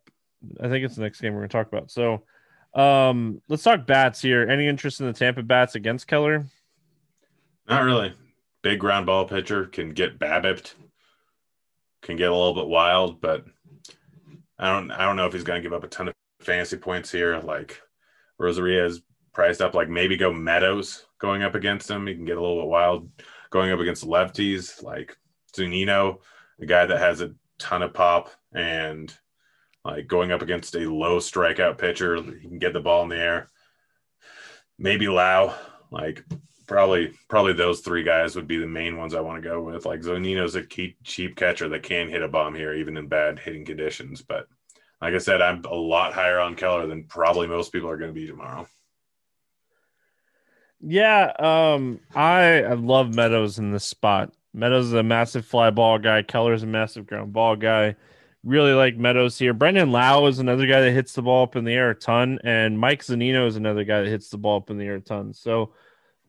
I think it's the next game we're going to talk about. So um, let's talk bats here. Any interest in the Tampa bats against Keller? Not really. Big ground ball pitcher can get BABIPed, can get a little bit wild, but I don't. I don't know if he's going to give up a ton of fantasy points here. Like Arozarena is priced up. Like maybe go Meadows going up against him. He can get a little bit wild going up against lefties. Like Zunino, a guy that has a ton of pop and like going up against a low strikeout pitcher, he can get the ball in the air. Maybe Lowe, like probably probably those three guys would be the main ones I want to go with. Like Zunino's a cheap catcher that can hit a bomb here, even in bad hitting conditions. But like I said, I'm a lot higher on Keller than probably most people are going to be tomorrow. Yeah, um, I, I love Meadows in this spot. Meadows is a massive fly ball guy. Keller's a massive ground ball guy. Really like Meadows here. Brandon Lowe is another guy that hits the ball up in the air a ton, and Mike Zunino is another guy that hits the ball up in the air a ton. So,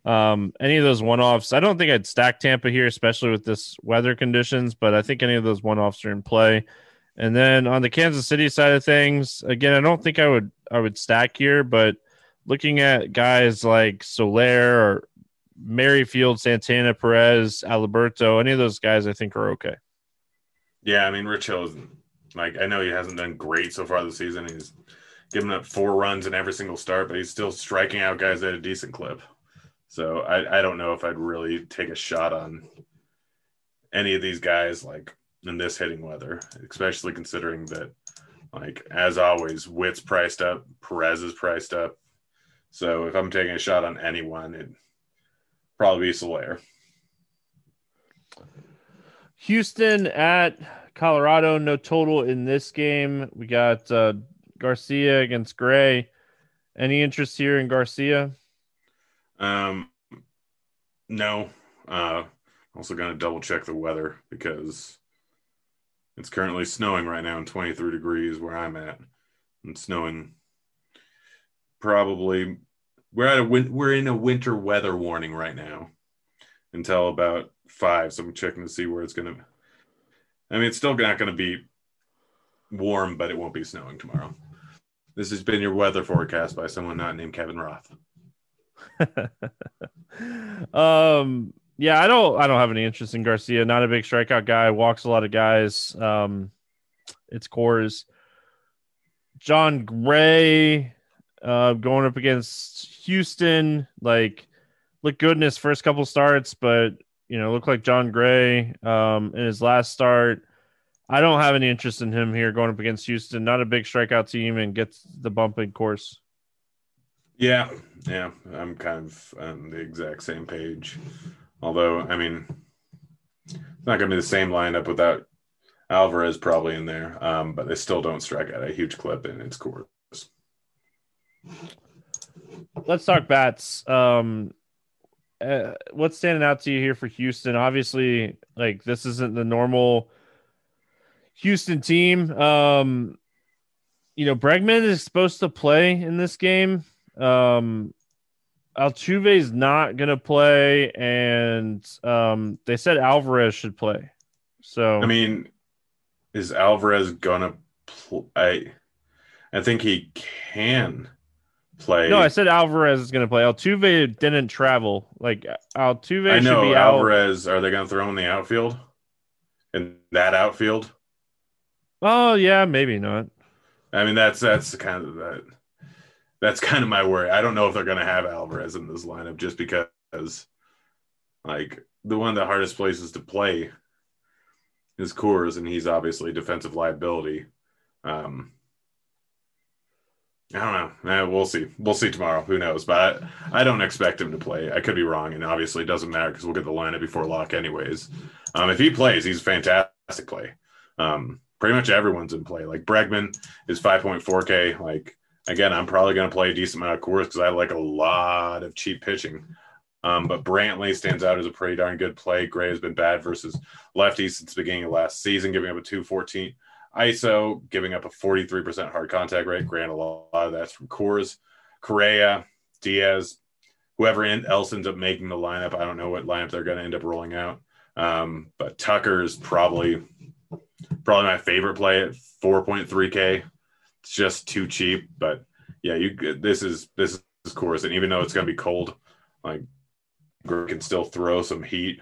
um, any of those one offs, I don't think I'd stack Tampa here, especially with this weather conditions, but I think any of those one offs are in play. And then on the Kansas City side of things, again, I don't think I would I would stack here, but looking at guys like Soler or Merrifield, Santana, Perez, Alberto, any of those guys I think are okay. Yeah, I mean Rich Hill is like I know he hasn't done great so far this season. He's given up four runs in every single start, but he's still striking out guys at a decent clip. So I, I don't know if I'd really take a shot on any of these guys like in this hitting weather, especially considering that like as always, Whit's priced up, Perez is priced up. So if I'm taking a shot on anyone, it'd probably be Soler. Houston at Colorado, no total in this game. We got uh, Garcia against Gray. Any interest here in Garcia? Um, no. Uh, also going to double check the weather because it's currently snowing right now in 23 degrees where I'm at. It's snowing probably. We're at a win- we're in a winter weather warning right now until about five. So I'm checking to see where it's going to. I mean, it's still not going to be warm, but it won't be snowing tomorrow. This has been your weather forecast by someone not named Kevin Roth. um. Yeah, I don't. I don't have any interest in Garcia. Not a big strikeout guy. Walks a lot of guys. Um, it's Coors. Jon Gray, uh, going up against Houston. Like, look good in his first couple starts, but you know, look like Jon Gray um, in his last start. I don't have any interest in him here going up against Houston. Not a big strikeout team and gets the bump in Coors. Yeah, yeah, I'm kind of on the exact same page. Although, I mean, it's not going to be the same lineup without Alvarez probably in there, um, but they still don't strike at a huge clip in its Coors. Let's talk bats. Um, uh, what's standing out to you here for Houston? Obviously, like this isn't the normal Houston team. Um, you know, Bregman is supposed to play in this game. Um, Altuve is not going to play, and um, they said Alvarez should play. So I mean, is Alvarez gonna play? I, I think he can play. No, I said Alvarez is going to play. Altuve didn't travel. Like Altuve, I know Alvarez. Out. Are they going to throw in the outfield? In that outfield? Oh yeah, maybe not. I mean, that's that's kind of that that's kind of my worry. I don't know if they're going to have Alvarez in this lineup just because, like, the one of the hardest places to play is Coors, and he's obviously defensive liability. Um, I don't know. Eh, we'll see. We'll see tomorrow. Who knows? But I, I, don't expect him to play. I could be wrong, and obviously it doesn't matter because we'll get the lineup before lock anyways. Um, if he plays, he's a fantastic play. Um, pretty much everyone's in play. Like Bregman is 5.4K. Like again, I'm probably going to play a decent amount of Coors because I like a lot of cheap pitching. Um, but Brantley stands out as a pretty darn good play. Gray has been bad versus lefties since the beginning of last season, giving up a 214 ISO, giving up a 43% hard contact rate. Granted, a lot of that's from Coors. Correa, Diaz, whoever else ends up making the lineup. I don't know what lineup they're going to end up rolling out. Um, but Tucker's probably probably my favorite play at 4.3K it's just too cheap. But yeah, you this is this is Coors, and even though it's going to be cold, like Greg can still throw some heat,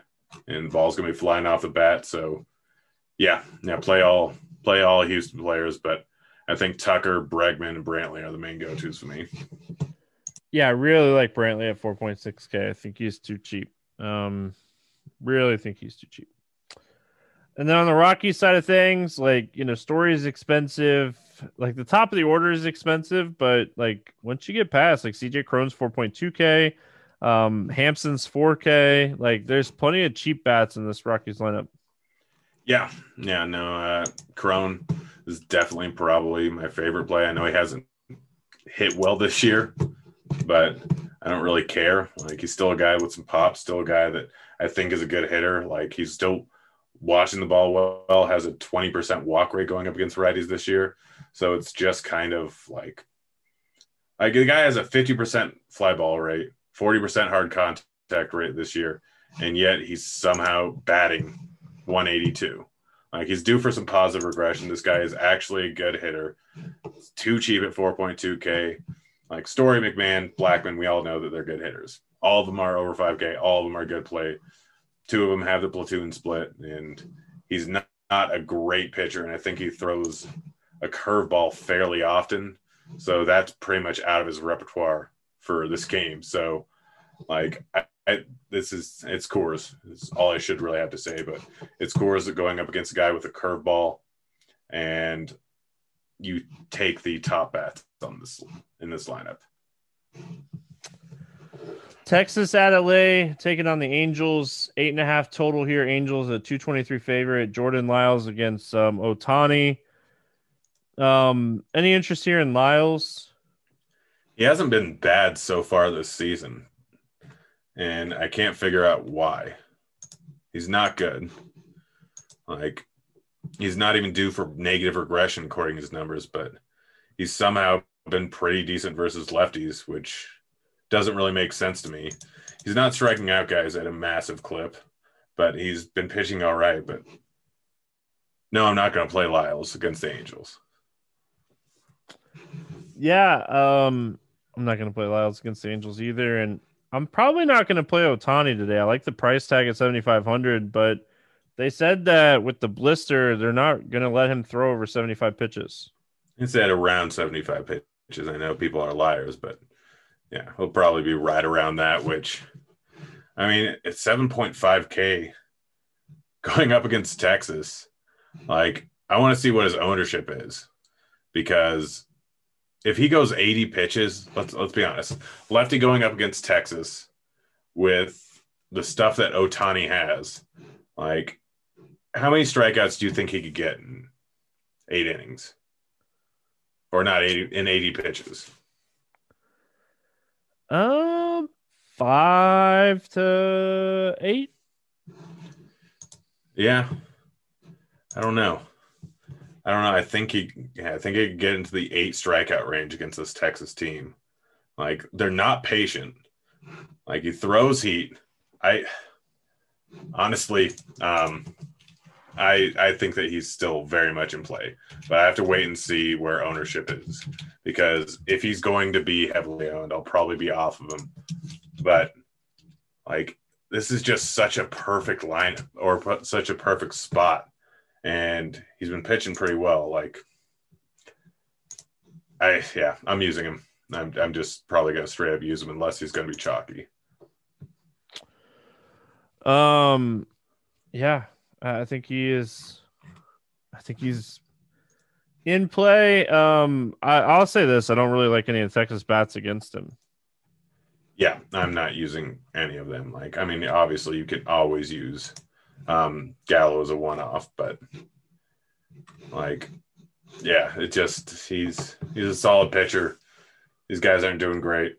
and ball's going to be flying off the bat. So yeah, yeah, play all play all Houston players, but I think Tucker, Bregman, and Brantley are the main go tos for me. Yeah, I really like Brantley at 4.6K. I think he's too cheap. Um, really think he's too cheap. And then on the Rocky side of things, like you know, Story is expensive. Like the top of the order is expensive, but like once you get past like CJ Cron's 4.2k, Um, Hampson's 4K. Like, there's plenty of cheap bats in this Rockies lineup. Yeah, yeah, no. Uh, Cron is definitely probably my favorite play. I know he hasn't hit well this year, but I don't really care. Like he's still a guy with some pop, still a guy that I think is a good hitter. Like he's still watching the ball well, has a 20% walk rate going up against righties this year. So it's just kind of like like the guy has a 50% fly ball rate, 40% hard contact rate this year, and yet he's somehow batting 182. Like he's due for some positive regression. This guy is actually a good hitter. It's too cheap at 4.2K. Like Story, McMahon, Blackmon, we all know that they're good hitters. All of them are over 5K. All of them are good play. Two of them have the platoon split, and he's not, not a great pitcher. And I think he throws a curveball fairly often. So that's pretty much out of his repertoire for this game. So, like, I, I, this is it's Coors. It's all I should really have to say, but it's Coors going up against a guy with a curveball, and you take the top bats on this in this lineup. Texas at LA taking on the Angels. Eight and a half total here. Angels a two twenty three favorite. Jordan Lyles against um, Ohtani. Um, any interest here in Lyles? He hasn't been bad so far this season, and I can't figure out why. He's not good. Like he's not even due for negative regression according to his numbers, but he's somehow been pretty decent versus lefties, which doesn't really make sense to me. He's not striking out guys at a massive clip, but he's been pitching all right. But no, I'm not going to play Lyles against the Angels. Yeah, um, I'm not going to play Lyles against the Angels either, and I'm probably not going to play Ohtani today. I like the price tag at 7,500, but they said that with the blister, they're not going to let him throw over 75 pitches. At around 75 pitches. I know people are liars, but yeah, he'll probably be right around that, which I mean, it's 7.5K going up against Texas. Like, I want to see what his ownership is because if he goes 80 pitches, let's let's be honest, lefty going up against Texas with the stuff that Ohtani has, like how many strikeouts do you think he could get in eight innings? Or not 80 in 80 pitches? Um, five to eight. Yeah, I don't know. I don't know. I think he, yeah, I think he could get into the eight strikeout range against this Texas team. Like they're not patient. Like he throws heat. I honestly, um, I I think that he's still very much in play, but I have to wait and see where ownership is because if he's going to be heavily owned, I'll probably be off of him. But like this is just such a perfect line or such a perfect spot, and he's been pitching pretty well. Like I yeah, I'm using him. I'm I'm just probably gonna straight up use him unless he's gonna be chalky. Um, yeah, I think he is. I think he's in play. Um, I, will say this: I don't really like any of Texas bats against him. Yeah, I'm not using any of them. Like, I mean, obviously, you can always use um, Gallo as a one-off, but like, yeah, it just he's he's a solid pitcher. These guys aren't doing great.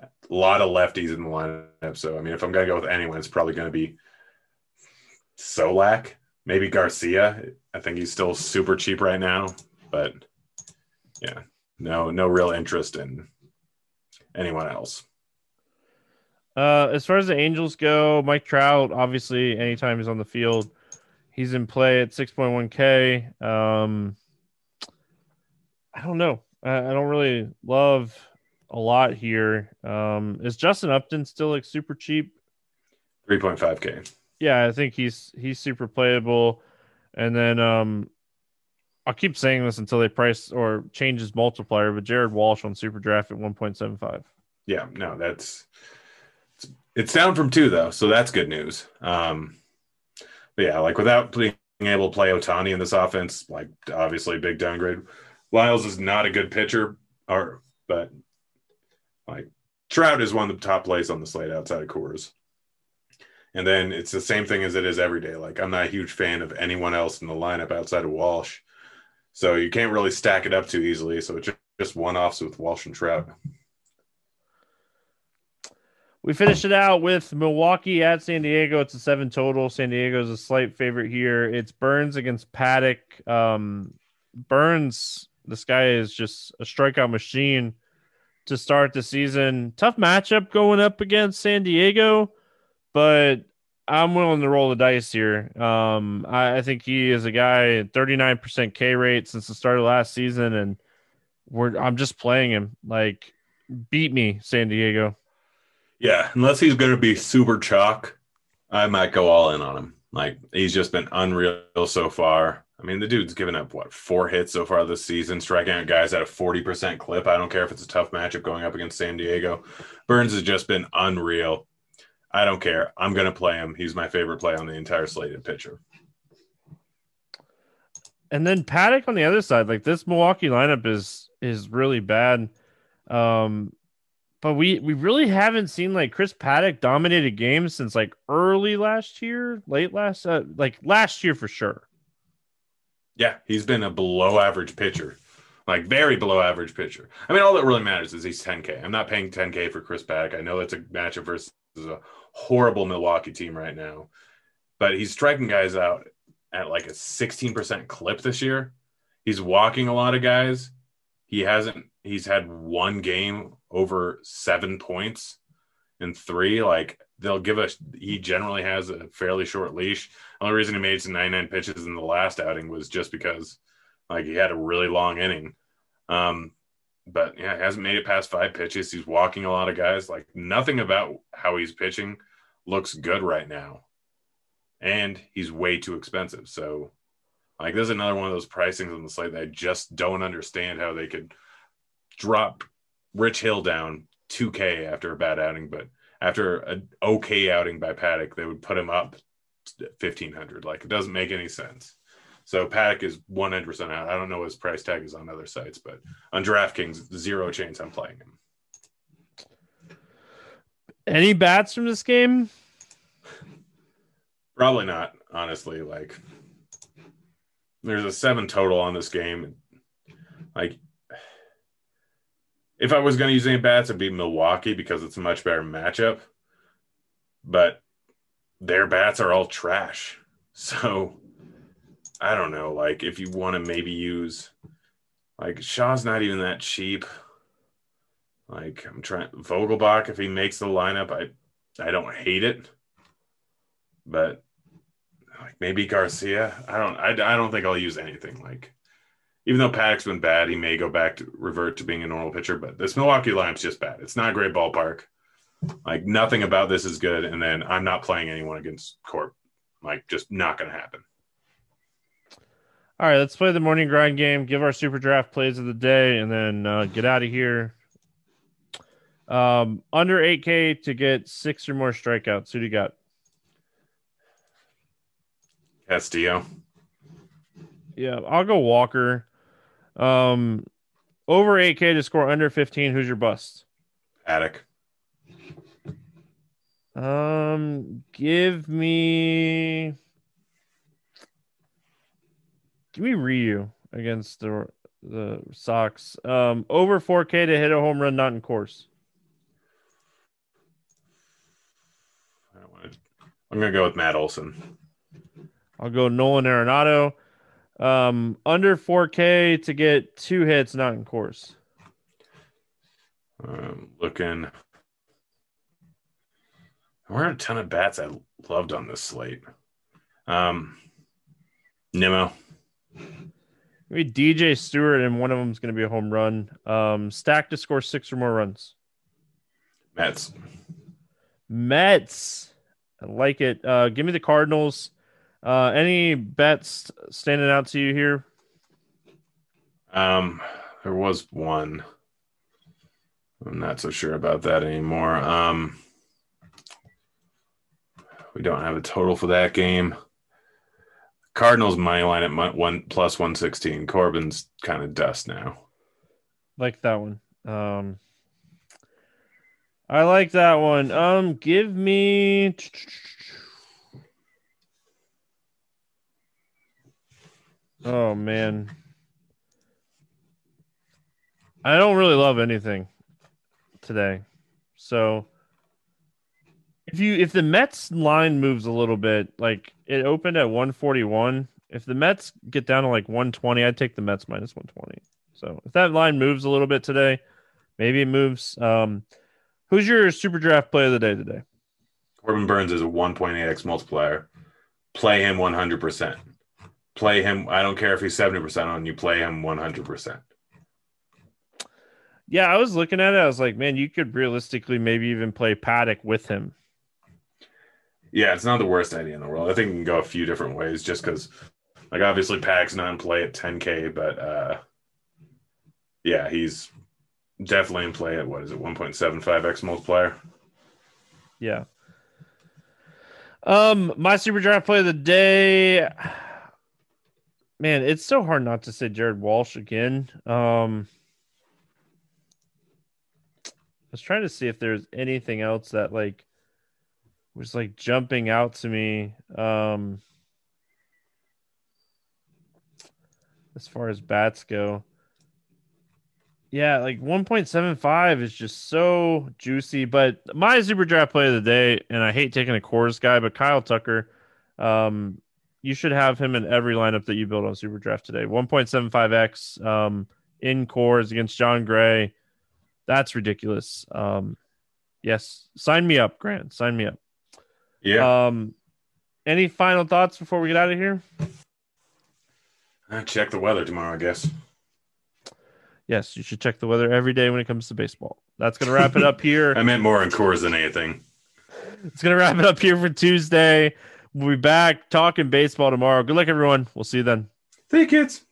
A lot of lefties in the lineup, so I mean, if I'm gonna go with anyone, it's probably gonna be Solak, maybe Garcia. I think he's still super cheap right now, but yeah, no, no real interest in anyone else. Uh, as far as the Angels go, Mike Trout, obviously, anytime he's on the field, he's in play at 6.1K. Um, I don't know. I, I don't really love a lot here. Um, is Justin Upton still like super cheap? 3.5K yeah, I think he's he's super playable. And then um I'll keep saying this until they price or changes multiplier, but Jared Walsh on SuperDraft at 1.75. Yeah, no, that's it's down from two though, so that's good news. Um yeah, like without being able to play Ohtani in this offense, like obviously big downgrade. Lyles is not a good pitcher, or but like Trout is one of the top plays on the slate outside of Coors. And then it's the same thing as it is every day. Like I'm not a huge fan of anyone else in the lineup outside of Walsh. So you can't really stack it up too easily. So it's just one offs with Walsh and Trout. We finish it out with Milwaukee at San Diego. It's a seven total. San Diego is a slight favorite here. It's Burnes against Paddack. Um, Burnes, this guy is just a strikeout machine to start the season. Tough matchup going up against San Diego, but I'm willing to roll the dice here. Um, I, I, think he is a guy 39% K rate since the start of last season, and we're I'm just playing him like beat me, San Diego. Yeah, unless he's going to be super chalk, I might go all in on him. Like he's just been unreal so far. I mean, the dude's given up what four hits so far this season, striking out guys at a forty percent clip. I don't care if it's a tough matchup going up against San Diego. Burnes has just been unreal. I don't care. I'm going to play him. He's my favorite play on the entire slated pitcher. And then Paddack on the other side, like this Milwaukee lineup is is really bad. Um, but we we really haven't seen like Chris Paddack dominated games since like early last year, late last uh, like last year for sure. Yeah, he's been a below average pitcher, like very below average pitcher. I mean, all that really matters is he's 10K. I'm not paying 10K for Chris Paddack. I know that's a matchup versus a horrible Milwaukee team right now, but he's striking guys out at like a 16% clip this year. He's walking a lot of guys. He hasn't, he's had one game over seven points in three, like they'll give us. He generally has a fairly short leash. The only reason he made some 99 pitches in the last outing was just because, like, he had a really long inning. Um, but yeah, he hasn't made it past five pitches. He's walking a lot of guys. Like nothing about how he's pitching looks good right now, and he's way too expensive. So, like, there's another one of those pricings on the slate that I just don't understand how they could drop Rich Hill down 2K after a bad outing, but after an okay outing by Paddack, they would put him up 1500. Like it doesn't make any sense. So Paddack is 100% out. I don't know what his price tag is on other sites, but on DraftKings, zero chance I'm playing him. Any bats from this game? Probably not, honestly. Like there's a seven total on this game. Like if I was going to use any bats, it'd be Milwaukee because it's a much better matchup. But their bats are all trash. So I don't know. Like if you want to maybe use like Shaw's not even that cheap. Like I'm trying Vogelbach if he makes the lineup, I I don't hate it. But like maybe Garcia. I don't I, I don't think I'll use anything like even though Paddack's been bad, he may go back to revert to being a normal pitcher. But this Milwaukee lineup's just bad. It's not a great ballpark. Like nothing about this is good. And then I'm not playing anyone against Corp. Like just not going to happen. All right, let's play the morning grind game. Give our SuperDraft plays of the day, and then uh, get out of here. Um, under 8K to get six or more strikeouts. Who do you got? Castillo. Yeah, I'll go Walker. Um, over 8K to score under 15. Who's your bust? Paddack. Um, give me, give me Ryu against the the Sox. Um, over 4K to hit a home run, not in Coors. I'm gonna go with Matt Olson. I'll go Nolan Arenado. Um, under 4K to get two hits, not in Coors. Um, looking. There are a ton of bats I loved on this slate. Um, Nimmo. Maybe DJ Stewart, and one of them is going to be a home run. Um, stack to score six or more runs. Mets. Mets. I like it. Uh, give me the Cardinals. Uh, any bets standing out to you here? Um, there was one. I'm not so sure about that anymore. Um, we don't have a total for that game. Cardinals money line at one plus one sixteen. Corbin's kind of dust now. Like that one. Um, I like that one. Um, give me. Oh man, I don't really love anything today. So if you if the Mets line moves a little bit, like it opened at 141, if the Mets get down to like 120, I'd take the Mets minus 120. So if that line moves a little bit today, maybe it moves. Um, who's your SuperDraft play of the day today? Corbin Burnes is a 1.8x multiplier. Play him 100%. Play him. I don't care if he's 70% on you, play him 100%. Yeah, I was looking at it. I was like, man, you could realistically maybe even play Paddack with him. Yeah, it's not the worst idea in the world. I think it can go a few different ways just because, like, obviously Paddack's not in play at 10K, but uh, yeah, he's definitely in play at what is it, 1.75x multiplier? Yeah. Um, my SuperDraft play of the day. Man, it's so hard not to say Jared Walsh again. Um, I was trying to see if there's anything else that like was like jumping out to me. Um, as far as bats go. Yeah, like 1.75 is just so juicy. But my SuperDraft play of the day, and I hate taking a Coors guy, but Kyle Tucker, um, you should have him in every lineup that you build on SuperDraft today. 1.75x um, in Coors against Jon Gray. That's ridiculous. Um, yes, sign me up, Grant. Sign me up. Yeah. Um, any final thoughts before we get out of here? Uh, check the weather tomorrow, I guess. Yes, you should check the weather every day when it comes to baseball. That's going to wrap it up here. I meant more in Coors than anything. It's going to wrap it up here for Tuesday. We'll be back talking baseball tomorrow. Good luck, everyone. We'll see you then. See you, kids.